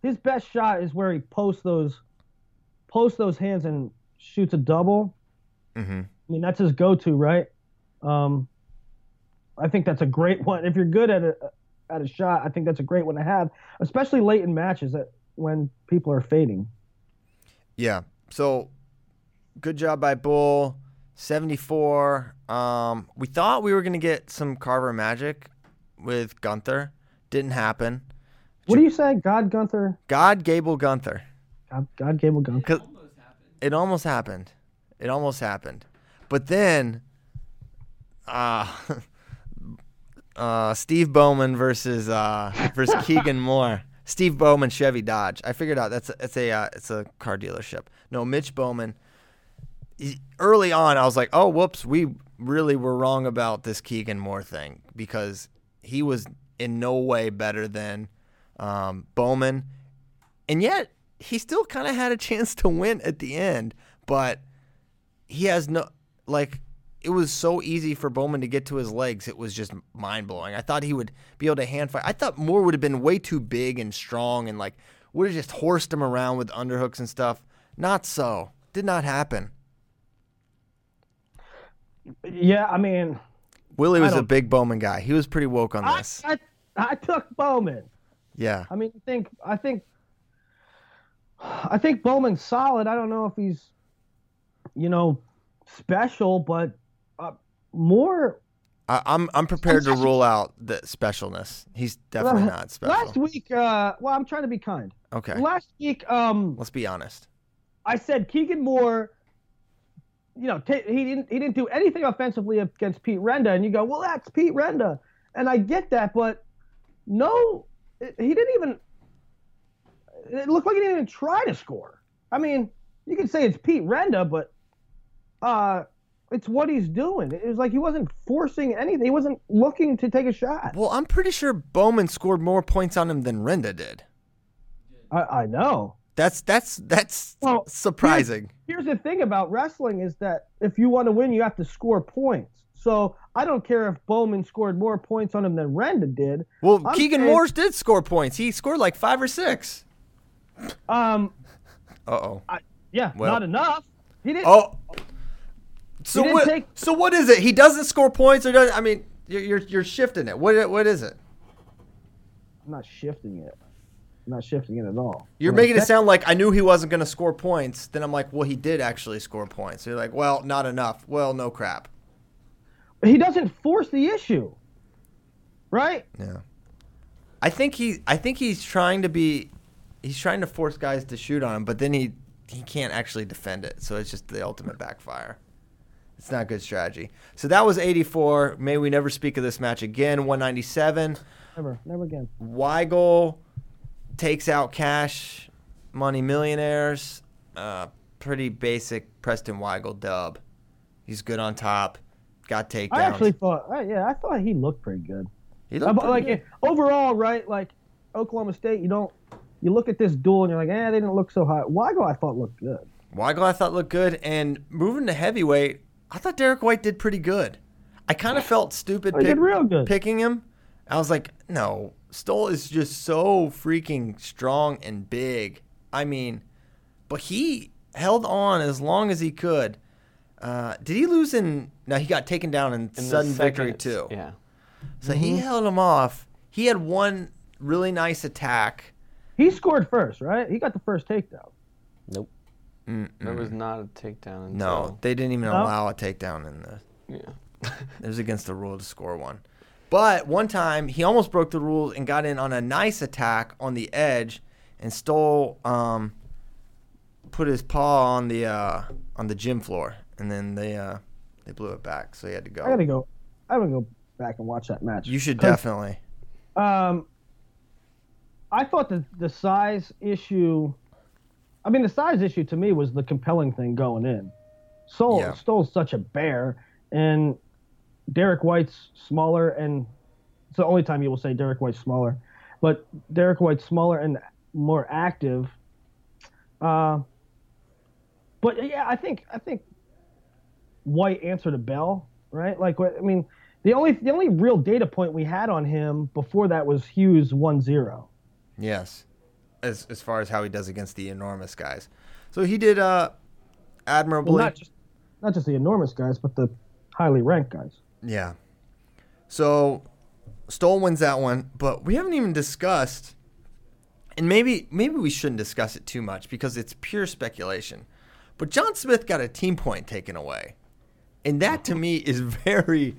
his best shot is where he posts those posts those hands and shoots a double. Mm-hmm. I mean, that's his go-to, right? Um, I think that's a great one. If you're good at a at a shot, I think that's a great one to have, especially late in matches that when people are fading. Yeah. So, good job by Bull. 74. Um, we thought we were going to get some Carver magic with Gunther. Didn't happen. What do you say? God Gunther? God Gable Gunther. God, God a gun. It almost happened. It almost happened. But then, uh, uh, Steve Bowman versus uh, versus Keegan Moore. Steve Bowman, Chevy Dodge. I figured out that's a, it's a uh, it's a car dealership. No, Mitch Bowman early on, I was like, oh, whoops, we really were wrong about this Keegan Moore thing because he was in no way better than um, Bowman. And yet, he still kind of had a chance to win at the end, but he has no, like, it was so easy for Bowman to get to his legs. It was just mind blowing. I thought he would be able to hand fight. I thought Moore would have been way too big and strong and, like, would have just horsed him around with underhooks and stuff. Not so. Did not happen. Yeah, I mean, Willie was a big Bowman guy. He was pretty woke on this. I, I, I took Bowman. Yeah. I mean, I think I think I think Bowman's solid. I don't know if he's you know special, but uh, more. I, I'm I'm prepared to rule out the specialness. He's definitely not special. Last week, uh, well, I'm trying to be kind. Okay. Last week, um, let's be honest. I said Keegan Moore you know, t- he didn't he didn't do anything offensively against Pete Renda, and you go, well, that's Pete Renda, and I get that, but no, he didn't even. It looked like he didn't even try to score. I mean, you could say it's Pete Renda, but uh, it's what he's doing. It was like he wasn't forcing anything. He wasn't looking to take a shot. Well, I'm pretty sure Bowman scored more points on him than Renda did. I, I know. That's that's that's well, surprising. Here's, here's the thing about wrestling is that if you want to win, you have to score points. So I don't care if Bowman scored more points on him than Renda did. Well, I'm Keegan saying, Morris did score points. He scored like five or six. Um. Uh oh. Yeah, well, not enough. He didn't. Oh. So what? Take, so what is it? He doesn't score points, or does? I mean, you're you're, you're shifting it. What what is it? I'm not shifting it I'm not shifting it at all. You're I'm making it sound like I knew he wasn't going to score points. Then I'm like, well, he did actually score points. So you're like, well, not enough. Well, no crap. He doesn't force the issue, right? Yeah. I think he. I think he's trying to be. He's trying to force guys to shoot on him, but then he he can't actually defend it. So it's just the ultimate backfire. It's not good strategy. So that was 84. May we never speak of this match again. 197. Never, never again. Weigel takes out cash money millionaires. Uh, pretty basic Preston Weigel dub. He's good on top. Got takedowns. I actually thought, uh, yeah, I thought he looked pretty good. He looked uh, like good. overall, right? Like Oklahoma State, you don't. You look at this duel and you're like, eh, they didn't look so hot. Weigel, I thought looked good. Weigel, I thought looked good, and moving to heavyweight, I thought Derek White did pretty good. I kind of felt stupid Oh, he did real good. picking him. I was like, no, Stoll is just so freaking strong and big. I mean, but he held on as long as he could. Uh, did he lose in? No, he got taken down in, In the sudden victory too. Yeah. So he held him off. He had one really nice attack. He scored first, right? He got the first takedown. Nope. There was not a takedown. No, Until, they didn't even No? allow a takedown in the. Yeah. It was against the rule to score one. But one time he almost broke the rules and got in on a nice attack on the edge and Stoll um put his paw on the uh on the gym floor and then they uh they blew it back so he had to go. I gotta go. go. I'm gonna go back and watch that match. You should definitely. Um, I thought the the size issue. I mean, the size issue to me was the compelling thing going in. Soul Yeah. Such a bear, and Derek White's smaller, and it's the only time you will say Derek White's smaller. But Derek White's smaller and more active. Uh, but yeah, I think I think White answered a bell, right? Like, I mean, the only the only real data point we had on him before that was Hughes 1-0. Yes. As as far as how he does against the enormous guys. So he did uh admirably. Well, not just not just the enormous guys, but the highly ranked guys. Yeah. So Stoll wins that one, but we haven't even discussed and maybe maybe we shouldn't discuss it too much because it's pure speculation. But John Smith got a team point taken away. And that to me is very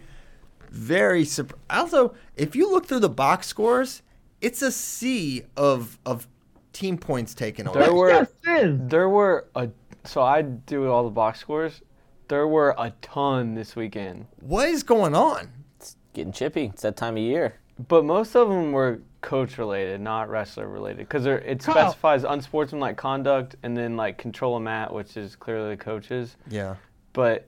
very surp- also if you look through the box scores, it's a sea of of team points taken away. There were yes, there were a so I do all the box scores. There were a ton this weekend, what is going on? It's getting chippy. It's that time of year. but most of them were coach related, not wrestler related, because it Kyle. specifies unsportsmanlike conduct and then like control a mat, which is clearly the coaches. Yeah. But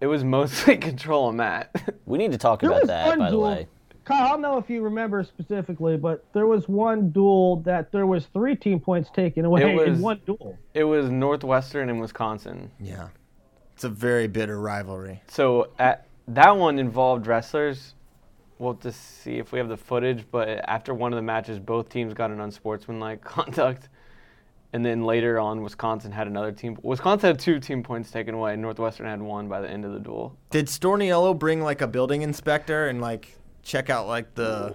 it was mostly control a mat. We need to talk There about that, by the way. Kyle, I don't know if you remember specifically, but there was one duel that there was three team points taken away It was- in one duel. it was Northwestern and Wisconsin. Yeah. It's a very bitter rivalry. So at that one involved wrestlers. We'll have to see if we have the footage. But after one of the matches, both teams got an unsportsmanlike conduct, and then later on, Wisconsin had another team. Wisconsin had two team points taken away. and Northwestern had one by the end of the duel. Did Storniolo bring like a building inspector and like check out like the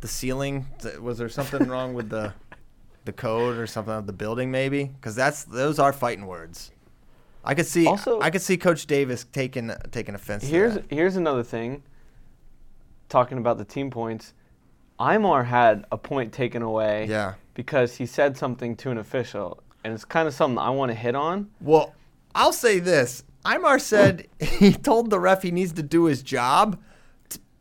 the ceiling? Was there something wrong with the the code or something of the building maybe? Because that's those are fighting words. I could see Also- I could see Coach Davis taking taking offense. Here's here's another thing. Talking about the team points, Imar had a point taken away. Yeah. Because he said something to an official, and it's kind of something I want to hit on. Well, I'll say this. Imar said he told the ref he needs to do his job.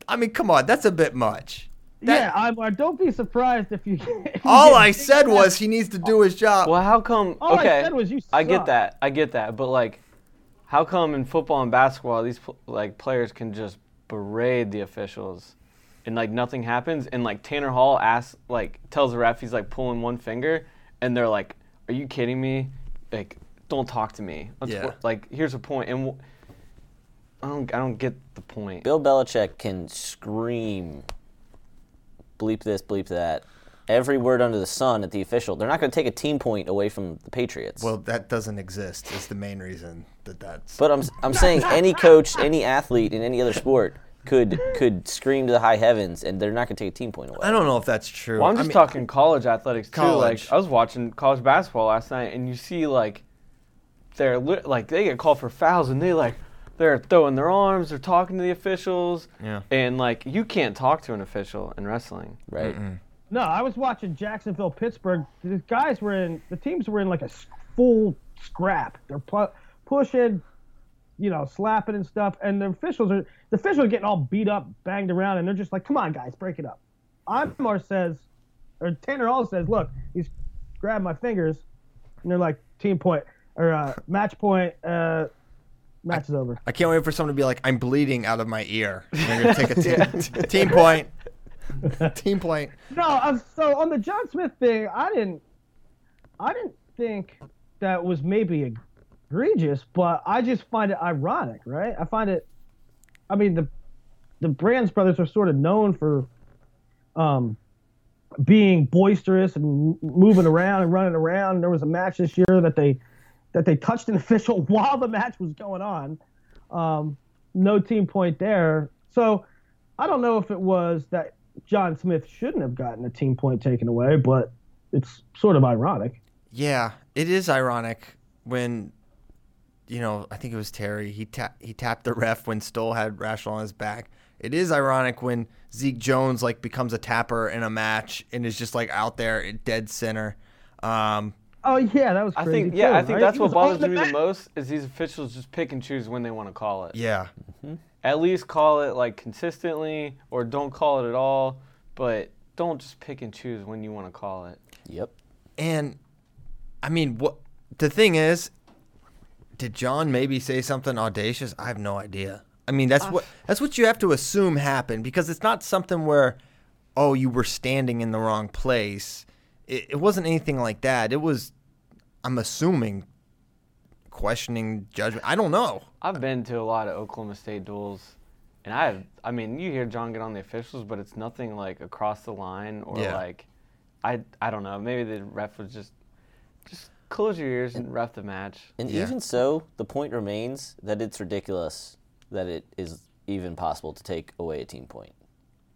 T- I mean, come on, that's a bit much. That- yeah, I'm. Uh, don't be surprised if you. if you All get I said time. was he needs to do his job. Well, how come? All I okay, said was you I get that. I get that. But like, how come in football and basketball these like players can just berate the officials, and like nothing happens? And like Tanner Hall asks, like tells the ref he's like pulling one finger, and they're like, "Are you kidding me? Like, don't talk to me. Let's Yeah. Like, here's a point." And w- I don't. I don't get the point. Bill Belichick can scream, bleep this, bleep that, every word under the sun at the official. They're not going to take a team point away from the Patriots. Well, that doesn't exist. Is the main reason that that's. but I'm, I'm saying any coach, any athlete in any other sport could could scream to the high heavens, and they're not going to take a team point away. I don't know if that's true. Well, I'm I just mean, talking college athletics too. Like I was watching college basketball last night, and you see like they're li- like they get called for fouls, and they like they're throwing their arms, they're talking to the officials, Yeah. and like you can't talk to an official in wrestling. right? No, I was watching Jacksonville, Pittsburgh. The guys were in. The teams were in like a full scrap. They're pu- pushing, you know, slapping and stuff. And the officials are the officials are getting all beat up, banged around, and they're just like, "Come on, guys, break it up." Imar says, or Tanner Hall says, "Look, he's grabbed my fingers," and they're like, "Team point or uh, match point." Uh, match is over. I can't wait for someone to be like, "I'm bleeding out of my ear." And they're gonna take a team, team point. Team point. No, uh, so on the John Smith thing, I didn't, I didn't think that was maybe egregious, but I just find it ironic, right? I find it, I mean the, the Brands brothers are sort of known for, um, being boisterous and moving around and running around. There was a match this year that they, that they touched an official while the match was going on. Um, no team point there. So I don't know if it was that John Smith shouldn't have gotten a team point taken away, but it's sort of ironic. Yeah, it is ironic when, you know, I think it was Terry. He ta- he tapped the ref when Stoll had Rational on his back. It is ironic when Zeke Jones like becomes a tapper in a match and is just like out there dead center. Um, Oh yeah, that was I crazy. think yeah, too, I think right? that's He what bothers me the bench. most is these officials just pick and choose when they want to call it. yeah, mm-hmm. At least call it like consistently, or don't call it at all. But don't just pick and choose when you want to call it. Yep. and I mean, what the thing is, did John maybe say something audacious? I have no idea. I mean, that's ah. what that's what you have to assume happened because it's not something where, oh, you were standing in the wrong place. It, it wasn't anything like that. It was, I'm assuming, questioning judgment. I don't know. I've been to a lot of Oklahoma State duels, and I have. I mean, you hear John get on the officials, but it's nothing like across the line or Yeah. like, I I don't know. Maybe the ref was just, just close your ears and ref the match. And Yeah. even so, the point remains that it's ridiculous that it is even possible to take away a team point.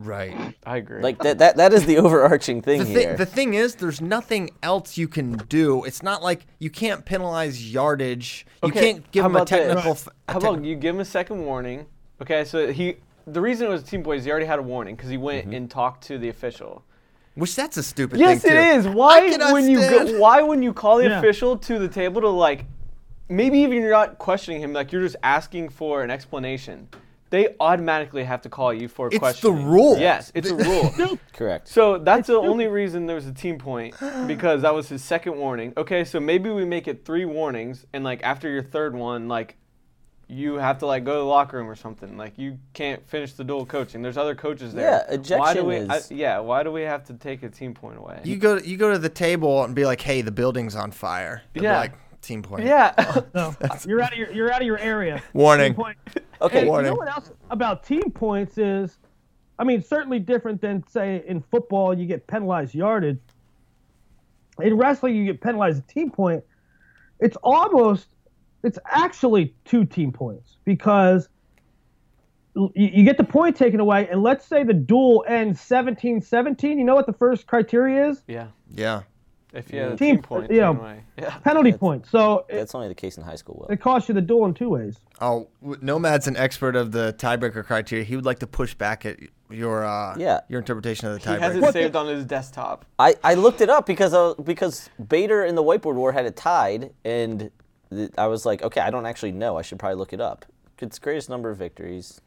Right. I agree. Like that that, that is the overarching thing The, here. thing, the thing is, there's nothing else you can do. It's not like you can't penalize yardage. You can't give him a technical. f- a How tech- about you give him a second warning? Okay, so he. The reason it was team boys, he already had a warning because he went Mm-hmm. and talked to the official. Which that's a stupid Yes, thing it too. is. Why cannot when you go, why when you call the Yeah. official to the table to like, maybe even you're not questioning him, like you're just asking for an explanation. They automatically have to call you for a It's the rule. Yes, it's a rule. Correct. So that's the only reason there was a team point because that was his second warning. Okay, so maybe we make it three warnings, and like after your third one, like you have to like go to the locker room or something. Like you can't finish the dual coaching. There's other coaches there. Yeah, Why do ejection we? is- I, yeah, why do we have to take a team point away? You go you go to the table and be like, "Hey, the building's on fire." They'll be Yeah. like team point. yeah. Oh, no, you're out of your you're out of your area. Warning. Team point. Okay. And you know what else about team points is, I mean, certainly different than say in football you get penalized yardage. In wrestling, you get penalized a team point. It's almost, it's actually two team points because you, you get the point taken away, and let's say the duel ends 17-17. You know what the first criteria is? yeah. Yeah. If you had a Team- team point, you know, yeah. Penalty point. So it, That's only the case in high school. Will. it costs you the duel in two ways. Oh, Nomad's an expert of the tiebreaker criteria. He would like to push back at your uh, Yeah. your interpretation of the tiebreaker. He has tiebreaker. it saved on his desktop. I, I looked it up because uh, because Bader in the whiteboard war had it tied, and th- I was like, okay, I don't actually know. I should probably look it up. It's greatest number of victories.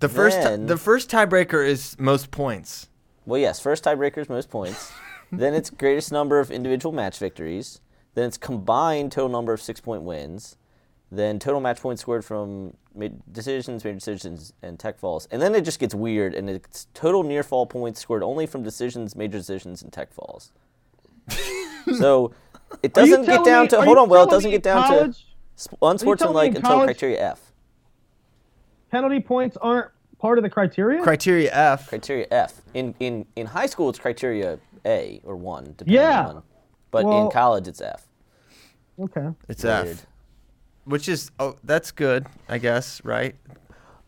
The first ti- Then- the first tiebreaker is most points. Well, yes, first tiebreaker is most points. then it's greatest number of individual match victories. Then it's combined total number of six point wins. Then total match points scored from mid decisions, major decisions, and tech falls. And then it just gets weird, and it's total near fall points scored only from decisions, major decisions, and tech falls. so it doesn't get down me- to hold on. Well, it doesn't get down college to sp- unsportsmanlike in until college- criteria F. Penalty points aren't part of the criteria. Criteria F. Criteria F. In in in high school, it's criteria A or one, depending Yeah. on. But in college, it's F. okay. It's Weird. F. Which is oh that's good, I guess, right?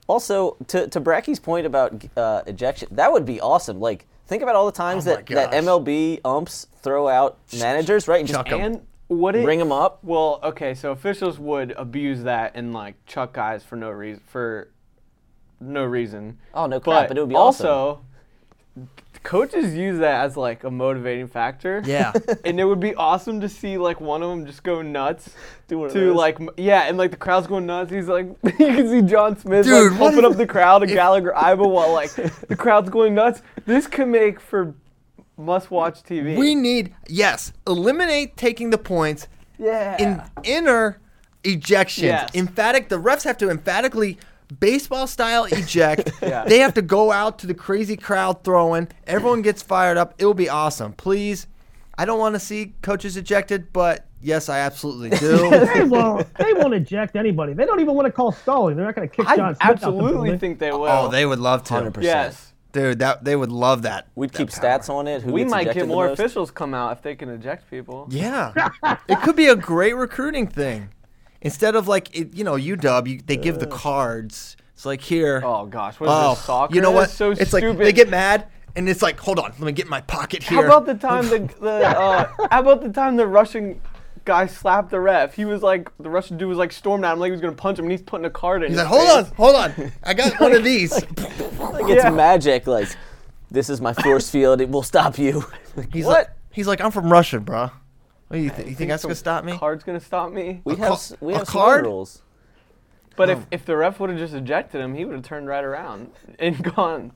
Also, to to Bracky's point about uh, ejection, that would be awesome. Like, think about all the times Oh my that, that. MLB umps throw out managers, right? And just And what it bring them up. Well, okay, so officials would abuse that and like chuck guys for no reason for no reason. Oh, no crap, but it would be also coaches use that as like a motivating factor. Yeah. and it would be awesome to see like one of them just go nuts Do to like yeah, and like the crowd's going nuts. He's like you can see John Smith Dude, like pumping up the crowd and Gallagher Iba while like the crowd's going nuts. This could make for must-watch TV. we need yes, eliminate taking the points. yeah. In inner ejections. Yes. Emphatic the refs have to emphatically baseball style eject. Yeah. They have to go out to the crazy crowd throwing. Everyone gets fired up. It'll be awesome. Please, I don't want to see coaches ejected, but yes, I absolutely do. They won't. They won't eject anybody. They don't even want to call stalling. They're not going to kick I John Smith out the absolutely think they oh, will. oh, they would love to. 100%. Yes. Dude, that they would love that. We'd that keep power. stats on it. Who we might get more officials come out if they can eject people. Yeah, it could be a great recruiting thing. Instead of like it, you know UW, you, they give the cards. It's like here. Oh gosh, what is Oh, this soccer? you know what? That's so it's stupid. like they get mad, and it's like, hold on, let me get my pocket here. How about the time the, the uh, how about the time the Russian guy slapped the ref? He was like the Russian dude was like storming at him like he was gonna punch him, and he's putting a card in. He's his like, hold on, hold on, I got one of these. Like it's Yeah. magic. Like this is my force field. It will stop you. He's What? like, he's like, I'm from Russia, bro. What you, th- you think that's gonna stop me? Card's gonna stop me. We A have ca- we a have some card? rules. But if, if the ref would have just ejected him, he would have turned right around and gone.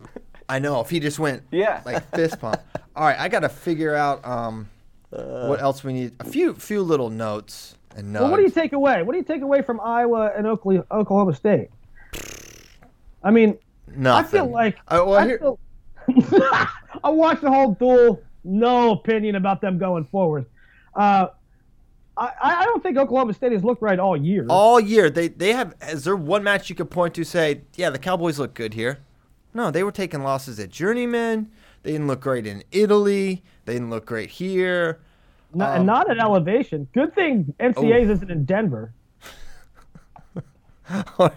I know. If he just went, Yeah. like fist pump. All right, I got to figure out um, what else we need. A few, few little notes and notes. Well, what do you take away? What do you take away from Iowa and Oklahoma, Oklahoma State? I mean, Nothing. I feel like Uh, well, I, here- feel, I watched the whole duel. No opinion about them going forward. Uh, I, I don't think Oklahoma State has looked right all year. all year they they have. Is there one match you could point to say, yeah, the Cowboys look good here? No, they were taking losses at Journeyman. They didn't look great in Italy. They didn't look great here. Not, um, and not at elevation. Good thing NCAA's isn't in Denver.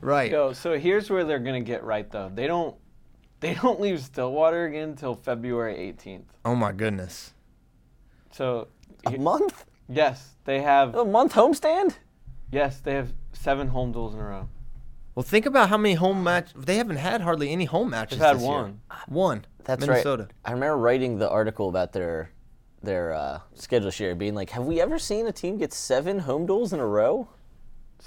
right. Yo, so here's where they're gonna get right though. They don't they don't leave Stillwater again until February 18th. Oh my goodness. So A month? yes, they have A month homestand? yes they have seven home duels in a row. Well, think about how many home match they haven't had hardly any home matches. They've had this year. one. One. That's Minnesota. right. I remember writing the article about their their uh, schedule share, being like, "Have we ever seen a team get seven home duels in a row?"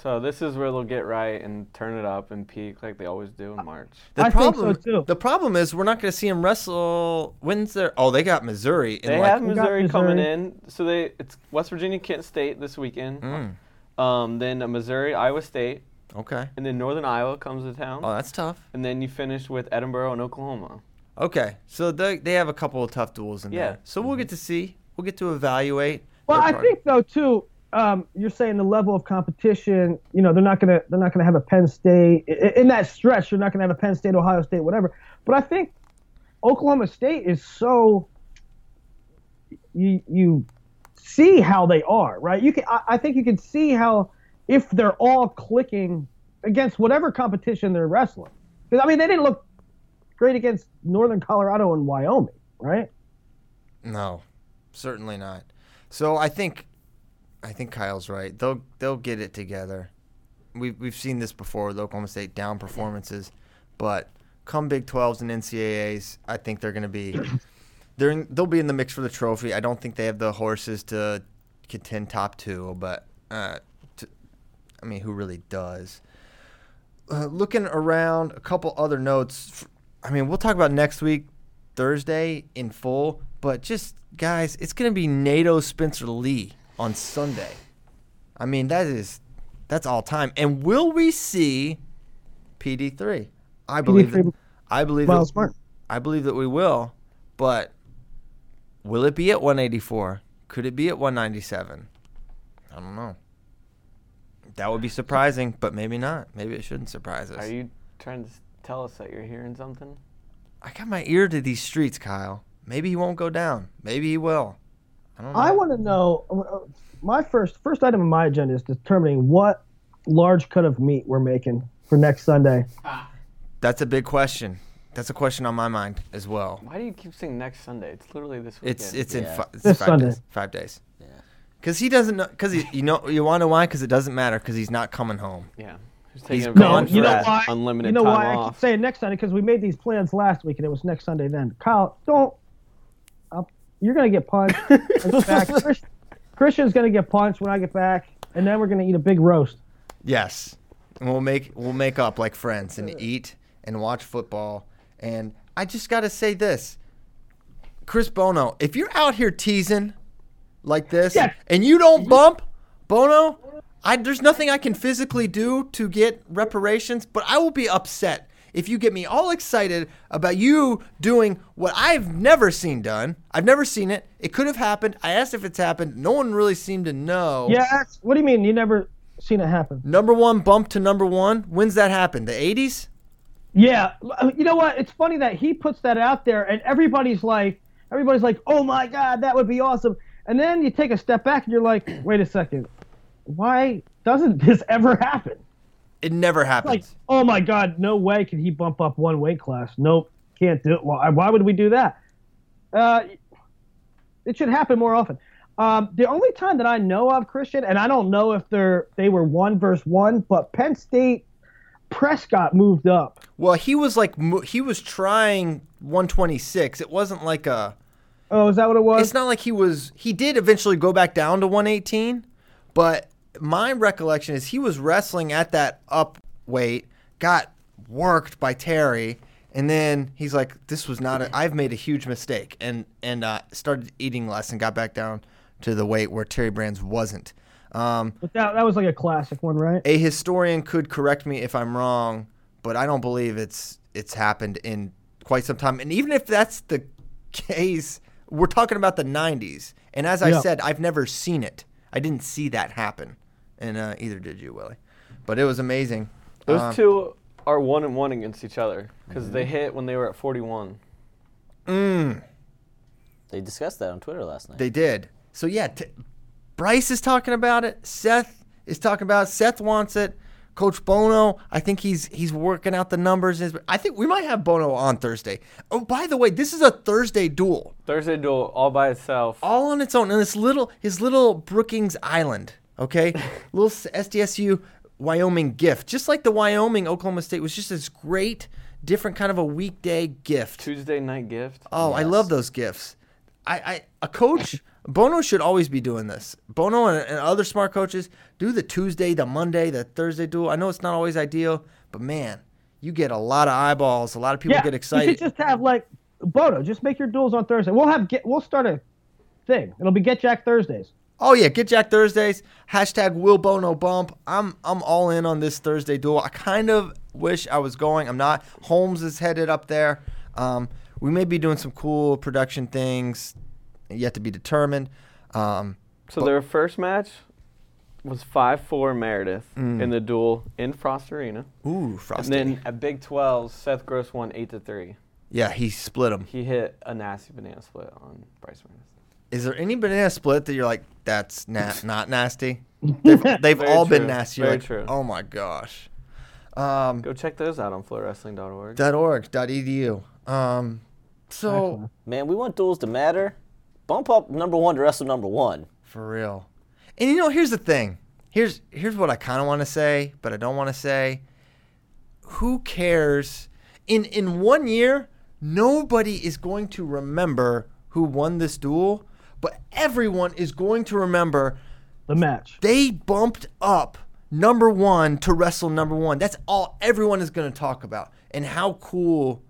So this is where they'll get right and turn it up and peak like they always do in March. The I think so, problem, too. The problem is we're not going to see them wrestle. When's their? Oh, they got Missouri. In They like, have got Missouri, coming in, so they it's West Virginia, Kent State this weekend. Mm. Um, then uh, Missouri, Iowa State, Okay. and then Northern Iowa comes to town, Oh, that's tough. and then you finish with Edinboro and Oklahoma. Okay, so they they have a couple of tough duels in Yeah. there. So we'll get to see. We'll get to evaluate. Well, I part. think though too. Um, you're saying the level of competition. You know, they're not gonna they're not gonna have a Penn State in that stretch. You're not gonna have a Penn State, Ohio State, whatever. But I think Oklahoma State is so. You you see how they are, right? You can. I, I think you can see how if they're all clicking against whatever competition they're wrestling. Because I mean, they didn't look great against Northern Colorado and Wyoming, right? No, certainly not. So I think, I think Kyle's right. They'll they'll get it together. We've we've seen this before. with Oklahoma State down performances, but come Big 12s and NCAA's, I think they're going to be. They're in, they'll be in the mix for the trophy. I don't think they have the horses to contend top two, but uh, to, I mean, who really does? Uh, looking around, a couple other notes. I mean, we'll talk about next week, Thursday in full, but just guys, it's going to be NATO Spencer Lee on Sunday. I mean, that is that's all time. And will we see PD3? I believe that, PD3 I believe Miles that, Martin. I believe that we will, but will it be at 184? Could it be at 197? I don't know. That would be surprising, but maybe not. Maybe it shouldn't surprise us. Are you trying to tell us that you're hearing something? I got my ear to these streets, Kyle. Maybe he won't go down. Maybe he will. I. I want to know. uh, My first first item on my agenda is determining what large cut of meat we're making for next Sunday. That's a big question. That's a question on my mind as well. Why do you keep saying next Sunday? It's literally this weekend. It's it's in Yeah. fi- it's This five Sunday. days. Five days. Because he doesn't know. Because you know you want to know why? Because it doesn't matter. Because he's not coming home. yeah. Who's He's taking gone advantage for you know of that why? unlimited you know time why I off? keep saying next Sunday because we made these plans last week and it was next Sunday. Then Kyle, don't. You're gonna get punched. I get back. Chris, Christian's gonna get punched when I get back, and then we're gonna eat a big roast. Yes, and we'll make we'll make up like friends and uh. eat and watch football. And I just got to say this, Chris Bono, if you're out here teasing like this Yes. and you don't bump Bono, I there's nothing I can physically do to get reparations, but I will be upset if you get me all excited about you doing what I've never seen done. I've never seen it. It could have happened. I asked if it's happened. No one really seemed to know. Yeah. What do you mean? You never seen it happen? Number one bump to number one. When's that happen? The 80s? Yeah, you know what? It's funny that he puts that out there, and everybody's like, everybody's like, "Oh my God, that would be awesome!" And then you take a step back, and you're like, "Wait a second, why doesn't this ever happen?" It never happens. Like, oh my God, no way can he bump up one weight class. Nope, can't do it. Why, why would we do that? Uh, it should happen more often. Um, the only time that I know of Christian, and I don't know if they're they were one versus one, but Penn State Prescott moved up. well, he was like he was trying 126. It wasn't like a Oh, is that what it was? it's not like he was he did eventually go back down to 118 but my recollection is he was wrestling at that up weight got worked by terry and then he's like this was not a, i've made a huge mistake and and uh, started eating less and got back down to the weight where terry brands wasn't. Um, But that, that was like a classic one, right? a historian could correct me if i'm wrong but i don't believe it's it's happened in quite some time. And even if that's the case we're talking about the 90s and as i Yeah. said i've never seen it. I didn't see that happen and uh, either did you willie but it was amazing Those Um, two are one and one against each other because they hit when they were at 41. mm, They discussed that on Twitter last night. they did so yeah t- bryce is talking about it seth is talking about it seth wants it Coach Bono, I think he's he's working out the numbers. I think we might have Bono on Thursday. Oh, by the way, this is a Thursday duel. Thursday duel all by itself. all on its own in this little his little Brookings Island. Okay, little SDSU Wyoming gift, just like the Wyoming Oklahoma State was just this great, different kind of a weekday gift. Tuesday night gift. Oh, I love those gifts. I, I a coach Bono should always be doing this. Bono and, and other smart coaches do the Tuesday, the Monday, the Thursday duel. I know it's not always ideal, but man, you get a lot of eyeballs. A lot of people yeah, get You excited. should just have like Bono. Just make your duels on Thursday. We'll have get. We'll start a thing. It'll be Get Jack Thursdays. Oh yeah, get Jack Thursdays. Hashtag Will Bono bump. I'm I'm all in on this Thursday duel. I kind of wish I was going. I'm not. Holmes is headed up there. Um, we may be doing some cool production things, yet to be determined. Um, So their first match was 5-4 Meredith in the duel in Frost Arena. ooh, Frost. And then at Big 12, Seth Gross won 8 to 3. yeah, he split him. He hit a nasty banana split on Bryce Meredith. Is there any banana split that you're like that's na- not nasty? They've, they've Very all been nasty. Very like, true. Oh my gosh. Um, Go check those out on flowrestling.org. dot .org dot edu. Um, so Man, we want duels to matter. Bump up number one to wrestle number one. For real. And you know, here's the thing. Here's here's what I kind of want to say, but I don't want to say. Who cares? In in one year, nobody is going to remember who won this duel, but everyone is going to remember The match. they bumped up number one to wrestle number one. That's all everyone is going to talk about, and how cool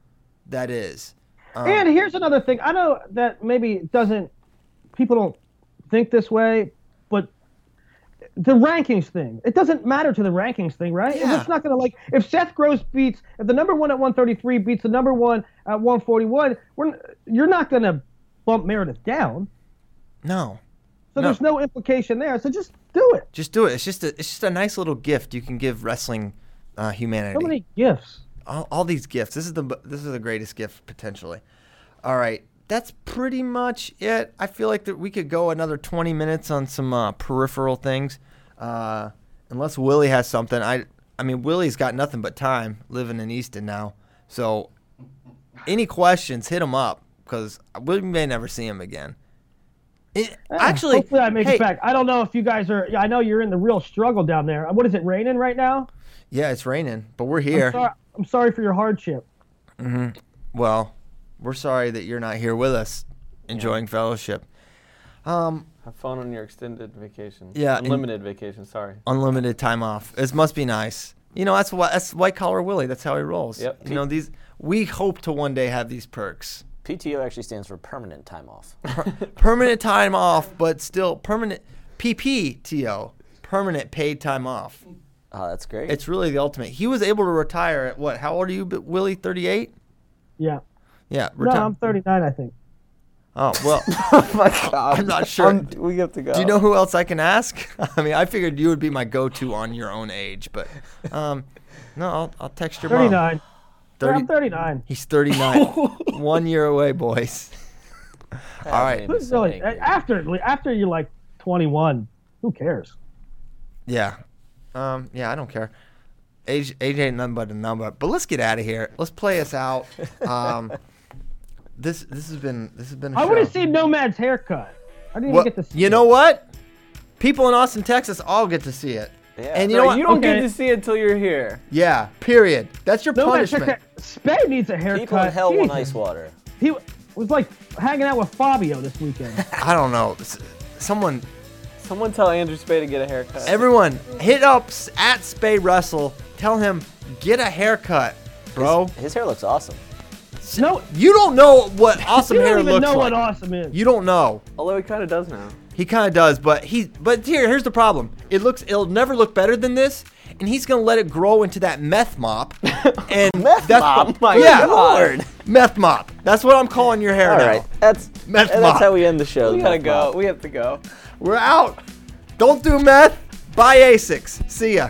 that is. Um, and here's another thing. I know that maybe it doesn't people don't think this way, but the rankings thing. It doesn't matter to the rankings thing, right? If Yeah. It's not gonna like if Seth Gross beats if the number one at 133 beats the number one at 141, we're, you're not gonna bump Meredith down. No, So No. there's no implication there. So just do it. just do it. It's just a it's just a nice little gift you can give wrestling uh, humanity. So many gifts. all, all these gifts. This is the this is the greatest gift potentially. All right, that's pretty much it. I feel like that we could go another 20 minutes on some uh, peripheral things, uh, unless Willie has something. I I mean Willie's got nothing but time living in Easton now. So any questions, hit him up because we may never see him again. It, actually, hopefully I make hey, it back. I don't know if you guys are. I know you're in the real struggle down there. What is it raining right now? Yeah, it's raining, but we're I'm here. sorry, I'm sorry for your hardship. Well, we're sorry that you're not here with us, enjoying fellowship. Um, Have fun on your extended vacation. Yeah, and- Unlimited vacation, sorry. unlimited time off. It must be nice. You know, that's what that's white collar Willie. That's how he rolls. Yep. You know these. We hope to one day have these perks. PTO actually stands for permanent time off. permanent time off, but still permanent PPTO, permanent paid time off. Oh, that's great. It's really the ultimate. He was able to retire at what? How old are you, Willie? 38? Yeah. Yeah. No, I'm 39, I think. Oh, well, oh my god. I'm not sure. I'm- we have to go. do you know who else I can ask? I mean, I figured you would be my go-to on your own age, but um, no, I'll, I'll text your mom. 39. 30 I'm 39. He's 39. One year away, boys. All right. Really, after after you're like 21, who cares? Yeah. Um, yeah, I don't care. Age, age ain't nothing but a number. But let's get out of here. Let's play us out. Um, this this has been this has been. a I want to see Nomad's haircut. I didn't Well, even get to see you it. know what? People in Austin, Texas, all get to see it. Yeah. And you No, know what? you don't Okay. get to see it until you're here. yeah. Period. That's your Nomad's punishment. haircut. Spade needs a haircut. People in hell want ice water. He was like hanging out with Fabio this weekend. I don't know. Someone, Someone tell Andrew Spade to get a haircut. everyone, hit up at Spade Russell. Tell him get a haircut, bro. His hair looks awesome. no, You don't know what awesome you don't even looks know like. what awesome is. you don't know. Although he kind of does now. He kind of does, but he but here here's the problem. It looks it'll never look better than this, and he's gonna let it grow into that meth mop. And meth that's mop? what- My yeah, Lord. meth mop. That's what I'm calling your hair All now. right, that's Meth and mop. that's how we end the show. We the gotta go. mop. We have to go. We're out. Don't do meth. Buy Asics. See ya.